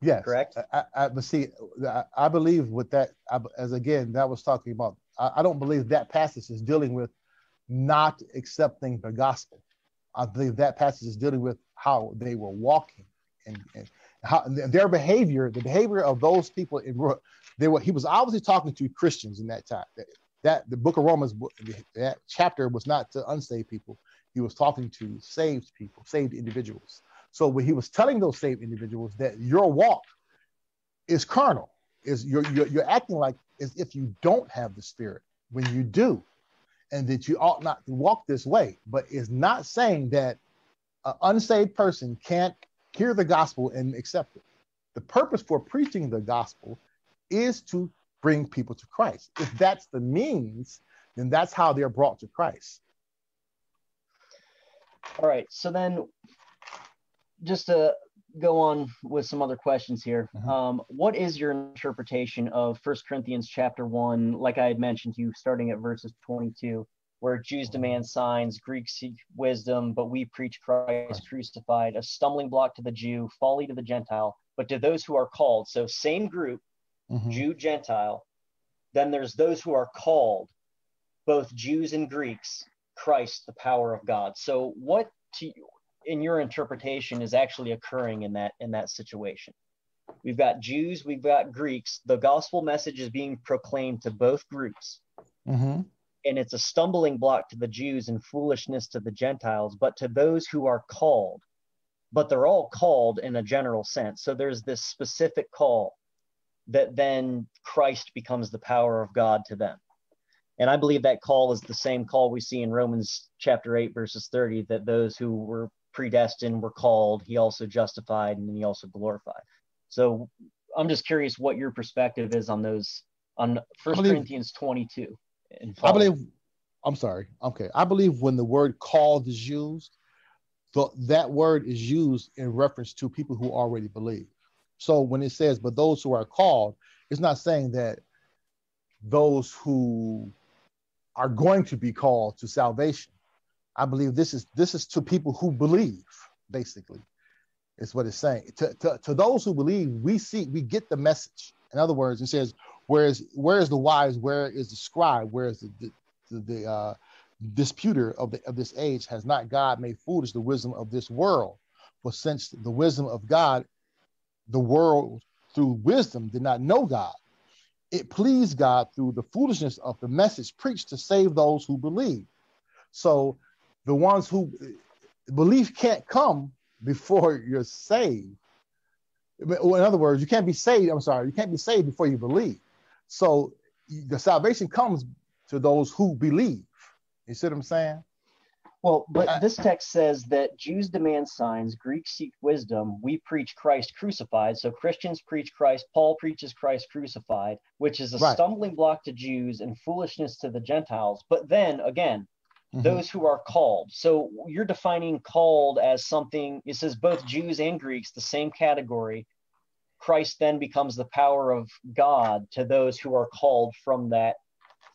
Yes, correct. I, I, but see, I, I believe with that, I, as again, that was talking about. I, I don't believe that passage is dealing with not accepting the gospel. I believe that passage is dealing with how they were walking and, and how their behavior, the behavior of those people in they were. He was obviously talking to Christians in that time. That, that the Book of Romans, that chapter was not to unsaved people. He was talking to saved people, saved individuals. So when he was telling those saved individuals that your walk is carnal, is you're, you're, you're acting like as if you don't have the spirit when you do, and that you ought not to walk this way, but is not saying that an unsaved person can't hear the gospel and accept it. The purpose for preaching the gospel is to bring people to Christ. If that's the means, then that's how they're brought to Christ. All right. So then just to go on with some other questions here. Mm-hmm. Um, what is your interpretation of First Corinthians chapter one? Like I had mentioned to you, starting at verses 22, where Jews demand signs, Greeks seek wisdom, but we preach Christ crucified, a stumbling block to the Jew, folly to the Gentile, but to those who are called. So same group, mm-hmm. Jew, Gentile. Then there's those who are called, both Jews and Greeks. Christ, the power of God. So what to in your interpretation is actually occurring in that in that situation we've got jews we've got greeks the gospel message is being proclaimed to both groups mm-hmm. And it's a stumbling block to the jews and foolishness to the gentiles but to those who are called. But they're all called in a general sense. So there's this specific call that then christ becomes the power of god to them. And I believe that call is the same call we see in Romans chapter 8, verses 30, that those who were predestined were called he also justified and he also glorified. So i'm just curious what your perspective is on those on first corinthians 22 i believe i'm sorry okay i believe when the word called is used the, that word is used in reference to people who already believe So when it says, but those who are called, it's not saying that those who are going to be called to salvation. I believe this is this is to people who believe, basically, is what it's saying. To, to, to those who believe, we see we get the message. In other words, it says, where is where is the wise? Where is the scribe? Where is the the, the, the uh, disputer of, the, of this age? Has not God made foolish the wisdom of this world? For since the wisdom of God, the world through wisdom did not know God. It pleased God through the foolishness of the message preached to save those who believe. So the ones who belief can't come before you're saved. In other words, you can't be saved. I'm sorry, you can't be saved before you believe. So the salvation comes to those who believe. You see what I'm saying? Well, but this text says that Jews demand signs, Greeks seek wisdom. We preach Christ crucified. So Christians preach Christ. Paul preaches Christ crucified, which is a right. stumbling block to Jews and foolishness to the Gentiles. But then again, mm-hmm. those who are called. So you're defining called as something, it says both Jews and Greeks, the same category. Christ then becomes the power of God to those who are called from that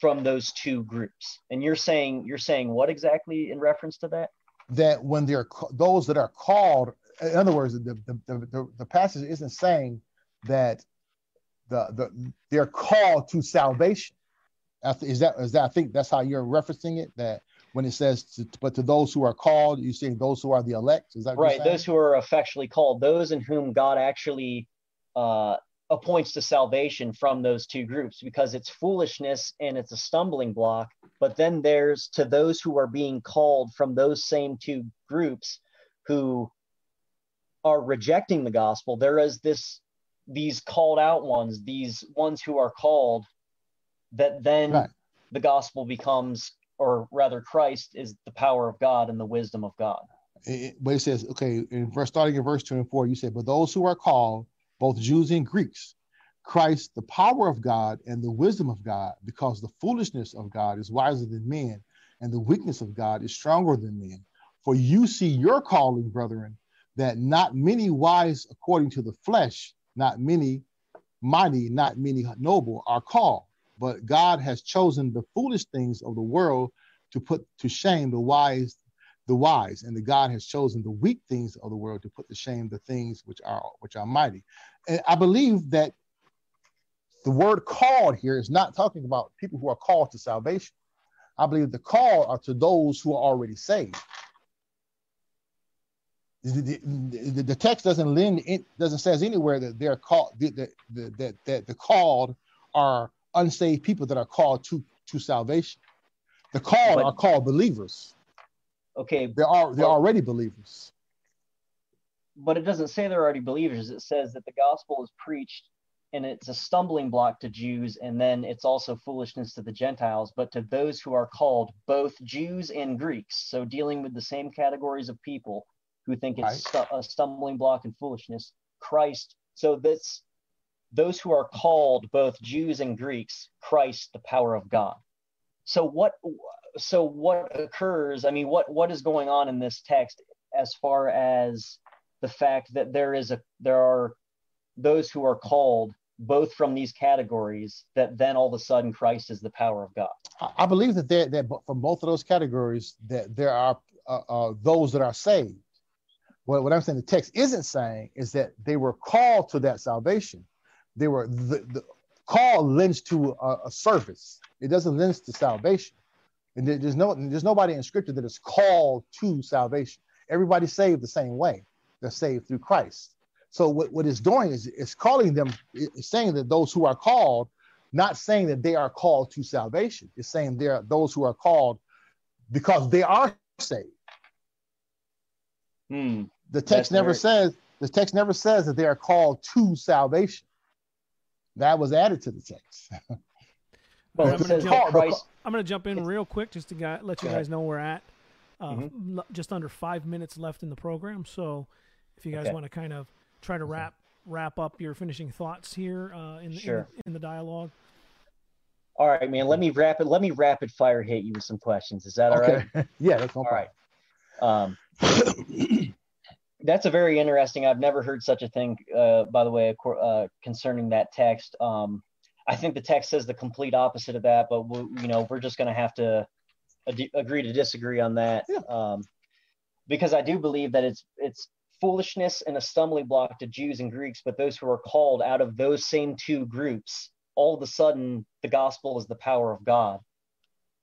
from those two groups. And you're saying you're saying what exactly in reference to that? That when they're those that are called, in other words, the the, the, the passage isn't saying that the, the they're called to salvation. Is that is that I think that's how you're referencing it that when it says to, but to those who are called, you're saying those who are the elect. Is that right? Those who are effectually called, those in whom God actually uh, appoints to salvation from those two groups because it's foolishness and it's a stumbling block. But then there's to those who are being called from those same two groups who are rejecting the gospel. There is this these called out ones, these ones who are called, that then right. the gospel becomes, or rather, Christ is the power of God and the wisdom of God. It, but it says, okay, in verse starting in verse 24, you said, But those who are called, both Jews and Greeks, Christ, the power of God and the wisdom of God, because the foolishness of God is wiser than men, and the weakness of God is stronger than men. For you see your calling, brethren, that not many wise according to the flesh, not many mighty, not many noble are called, but God has chosen the foolish things of the world to put to shame the wise the wise, and the God has chosen the weak things of the world to put to shame the things which are which are mighty. And I believe that the word called here is not talking about people who are called to salvation. I believe the call are to those who are already saved. The, the, the text doesn't lend it doesn't says anywhere that they're called that the, that that the called are unsaved people that are called to to salvation. The called but, are called believers. Okay. They are they're already believers. But it doesn't say they're already believers. It says that the gospel is preached and it's a stumbling block to Jews, and then it's also foolishness to the Gentiles, but to those who are called both Jews and Greeks. So dealing with the same categories of people who think it's stu- a stumbling block and foolishness. Christ. So that's those who are called both Jews and Greeks. Christ, the power of God. So what? So what occurs i mean what what is going on in this text as far as the fact that there is a there are those who are called both from these categories that then all of a sudden christ is the power of god? I believe that there that from both of those categories that there are uh, uh, those that are saved. Well, what i'm saying the text isn't saying is that they were called to that salvation. They were the, the call lends to a, a service. It doesn't lend to salvation and there's no there's nobody in scripture that is called to salvation. Everybody's saved the same way. They're saved through Christ. So what, what it's doing is it's calling them, it's saying that those who are called, not saying that they are called to salvation. It's saying they are those who are called because they are saved. Hmm. The text That's never says the text never says that they are called to salvation. That was added to the text. *laughs* Well, I'm going to jump in real quick just to let you guys know where we're at. Uh, mm-hmm. Just under five minutes left in the program, so if you guys okay. want to kind of try to wrap wrap up your finishing thoughts here uh, in, sure. in, in the dialogue. All right, man. Let me rapid let me rapid fire hit you with some questions. Is that all okay. right? *laughs* yeah, that's all right. Um, *clears throat* That's a very interesting. I've never heard such a thing. Uh, by the way, uh, concerning that text, um, I think the text says the complete opposite of that. But we, you know, we're just going to have to ad- agree to disagree on that. Yeah. Um, because I do believe that it's it's foolishness and a stumbling block to Jews and Greeks, but those who are called out of those same two groups, all of a sudden the gospel is the power of God.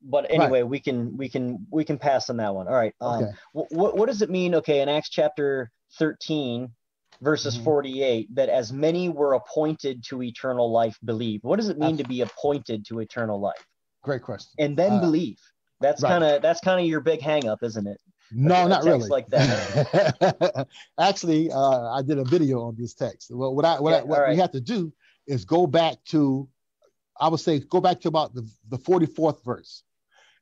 But anyway, right. we can we can we can pass on that one. All right. Um, okay. what what does it mean? Okay, in Acts chapter thirteen, verses mm-hmm. 48 that as many were appointed to eternal life believe what does it mean to be appointed to eternal life great question and then uh, believe that's right. kind of that's kind of your big hang up isn't it no, not really. Like that. *laughs* Actually, uh, I did a video on this text. Well, what I what, I, what right. we have to do is go back to, I would say, go back to about the the forty fourth verse,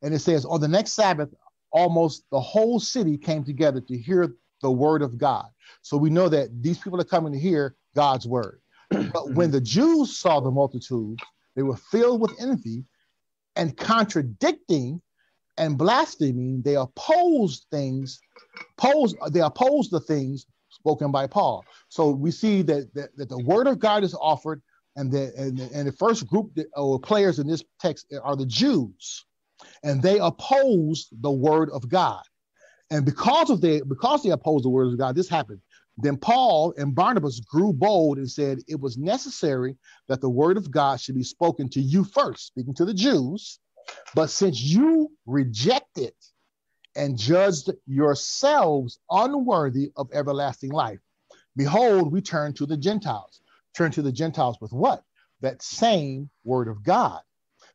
and it says, "On the next Sabbath, almost the whole city came together to hear the word of God." So we know that these people are coming to hear God's word. *clears throat* but when the Jews saw the multitude, they were filled with envy and contradicting and blaspheming, they opposed things, pose, they opposed the things spoken by Paul. So we see that, that, that the word of God is offered, and the, and, the, and the first group that, or players in this text are the Jews, and they oppose the word of God. And because of the because they opposed the word of God, this happened. Then Paul and Barnabas grew bold and said it was necessary that the word of God should be spoken to you first, speaking to the Jews, but since you rejected and judged yourselves unworthy of everlasting life, behold, we turn to the Gentiles. Turn to the Gentiles with what? That same word of God.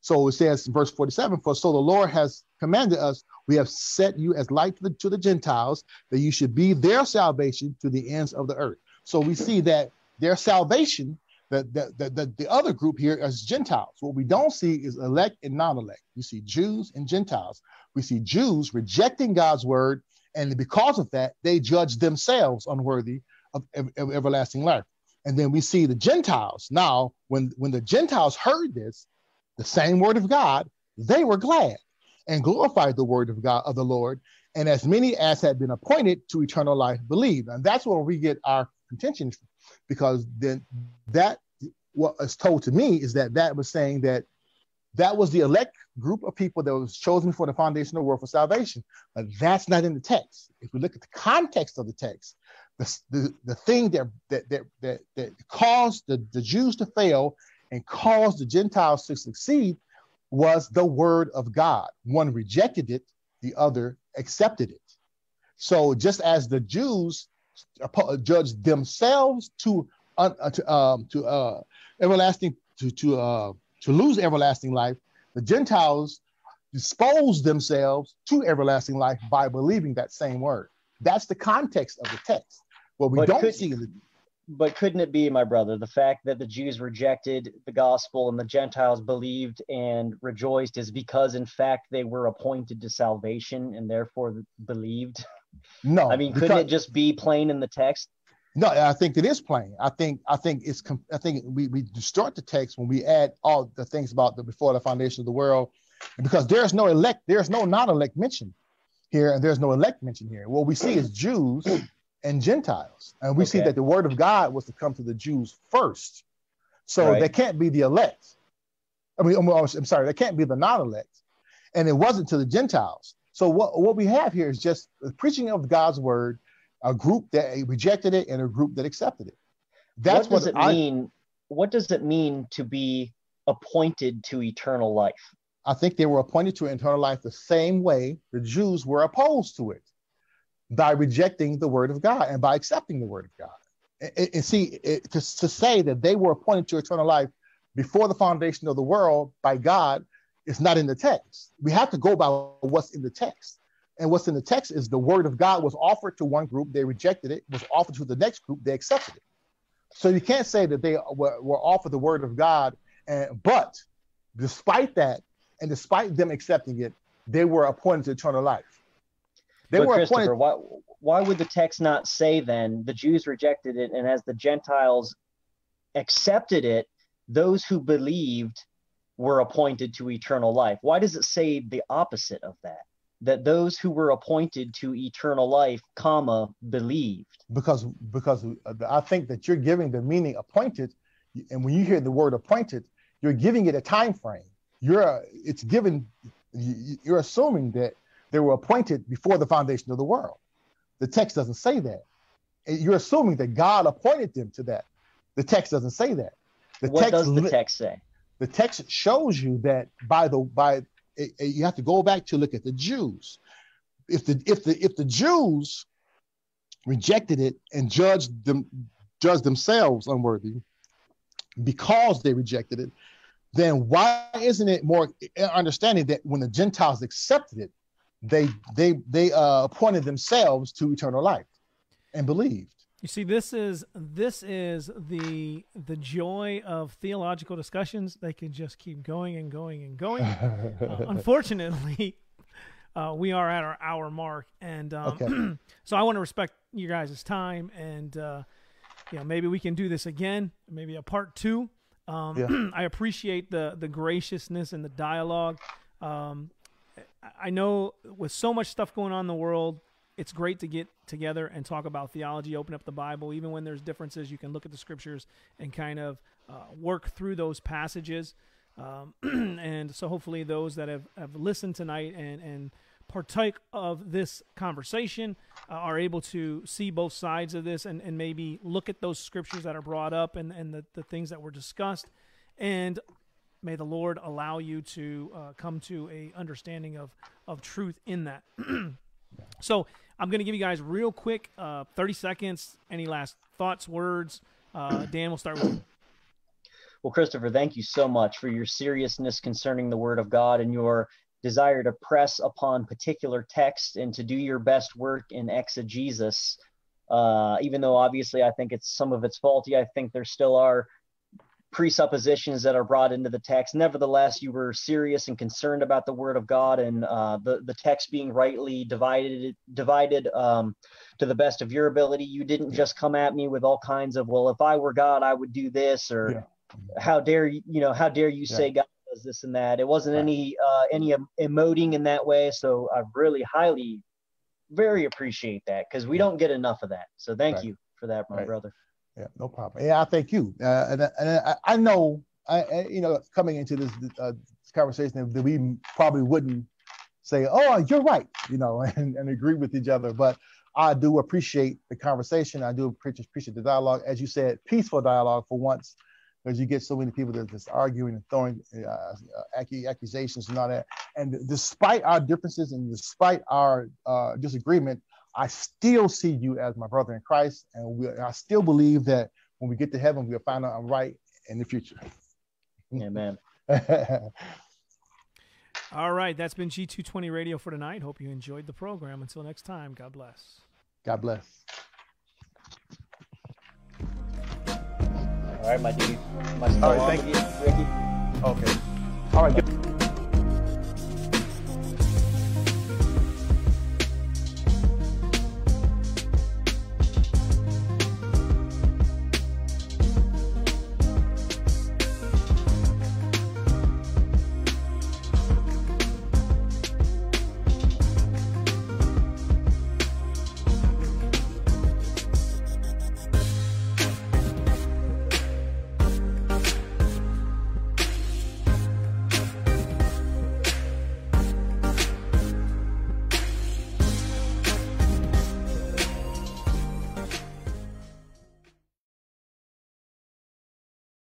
So it says in verse 47 For so the Lord has commanded us, we have set you as light to the, to the Gentiles, that you should be their salvation to the ends of the earth. So we see that their salvation the, the, the, the, other group here is Gentiles. What we don't see is elect and non elect. We see Jews and Gentiles. We see Jews rejecting God's word, and because of that, they judge themselves unworthy of, of, of everlasting life. And then we see the Gentiles. Now, when, when the Gentiles heard this, the same word of God, they were glad and glorified the word of God of the Lord. And as many as had been appointed to eternal life believed. And that's where we get our contention because then that what is told to me is that that was saying that that was the elect group of people that was chosen for the foundation of the world for salvation. But that's not in the text. If we look at the context of the text, the, the, the thing that, that, that, that, that caused the, the Jews to fail and caused the Gentiles to succeed was the word of God. One rejected it, the other accepted it. So just as the Jews judged themselves to uh, to um, to uh, everlasting to to uh, to lose everlasting life. The Gentiles dispose themselves to everlasting life by believing that same word. That's the context of the text. What we but don't could, see. But couldn't it be, my brother, the fact that the Jews rejected the gospel and the Gentiles believed and rejoiced is because, in fact, they were appointed to salvation and therefore believed? No. I mean, couldn't it just be plain in the text? No, I think it is plain. I think I think it's I think we we distort the text when we add all the things about the before the foundation of the world, because there's no elect, there's no non-elect mention here, and there's no elect mention here. What we see is Jews and Gentiles, and we okay. see that the word of God was to come to the Jews first, so right. they can't be the elect. I mean, I'm, I'm sorry, they can't be the non-elect, and it wasn't to the Gentiles. So what, what we have here is just the preaching of God's word, a group that rejected it and a group that accepted it. That's what does what it I, mean. What does it mean to be appointed to eternal life? I think they were appointed to eternal life the same way the Jews were opposed to it by rejecting the word of God and by accepting the word of God. And, and see, it, to, to say that they were appointed to eternal life before the foundation of the world by God is not in the text. We have to go by what's in the text. And what's in the text is the word of God was offered to one group, they rejected it, was offered to the next group, they accepted it. So you can't say that they were, were offered the word of God, and, but despite that, and despite them accepting it, they were appointed to eternal life. They but were appointed. Why, why would the text not say then the Jews rejected it, and as the Gentiles accepted it, those who believed were appointed to eternal life. Why does it say the opposite of that? that those who were appointed to eternal life, comma, believed. Because because uh, I think that you're giving the meaning appointed, and when you hear the word appointed, you're giving it a time frame. You're uh, it's given you're assuming that they were appointed before the foundation of the world. The text doesn't say that. You're assuming that God appointed them to that. The text doesn't say that. The what text does the text say? The text shows you that by the by it, it, you have to go back to look at the Jews. If the if the if the Jews rejected it and judged them judged themselves unworthy because they rejected it, then why isn't it more understanding that when the Gentiles accepted it, they they they uh, appointed themselves to eternal life and believed. You see, this is this is the the joy of theological discussions. They can just keep going and going and going. *laughs* uh, unfortunately, uh, we are at our hour mark, and um, okay. *clears throat* so I want to respect you guys' time, and uh, you know maybe we can do this again, maybe a part two. Um, yeah. *clears throat* I appreciate the the graciousness and the dialogue. Um, I know with so much stuff going on in the world, it's great to get together and talk about theology, open up the Bible. Even when there's differences, you can look at the scriptures and kind of uh, work through those passages. Um, *clears throat* and so hopefully those that have, have listened tonight and, and partake of this conversation uh, are able to see both sides of this and, and maybe look at those scriptures that are brought up and, and the, the things that were discussed and may the lord allow you to uh, come to a understanding of, of truth in that *clears throat* so I'm going to give you guys real quick, uh, 30 seconds. Any last thoughts, words? Uh, Dan, we'll start with you. Well, Christopher, thank you so much for your seriousness concerning the Word of God and your desire to press upon particular text and to do your best work in exegesis. Uh, even though obviously I think it's some of it's faulty, I think there still are presuppositions that are brought into the text. Nevertheless, you were serious and concerned about the Word of God and uh, the the text being rightly divided divided um, to the best of your ability. You didn't just come at me with all kinds of well, if I were God, I would do this, or yeah. how dare you, you know, how dare you yeah. say God does this and that. It wasn't right. any uh, any emoting in that way. So I really highly, very appreciate that because we don't get enough of that. So thank right. you for that, my right. brother. Yeah, no problem. Yeah, I thank you. Uh, and and I, I know, I, you know, coming into this, uh, this conversation that we probably wouldn't say, "Oh, you're right," you know, *laughs* and, and agree with each other. But I do appreciate the conversation. I do appreciate the dialogue, as you said, peaceful dialogue for once, because you get so many people that just arguing and throwing uh, uh accusations and all that. And despite our differences and despite our uh, disagreement, I still see you as my brother in Christ, and we, I still believe that when we get to heaven, we'll find out I'm right in the future. Amen. *laughs* All right, that's been G220 Radio for tonight. Hope you enjoyed the program. Until next time, God bless. God bless. All right, my dude. My All right, thank you, Ricky. Okay. All right. Good.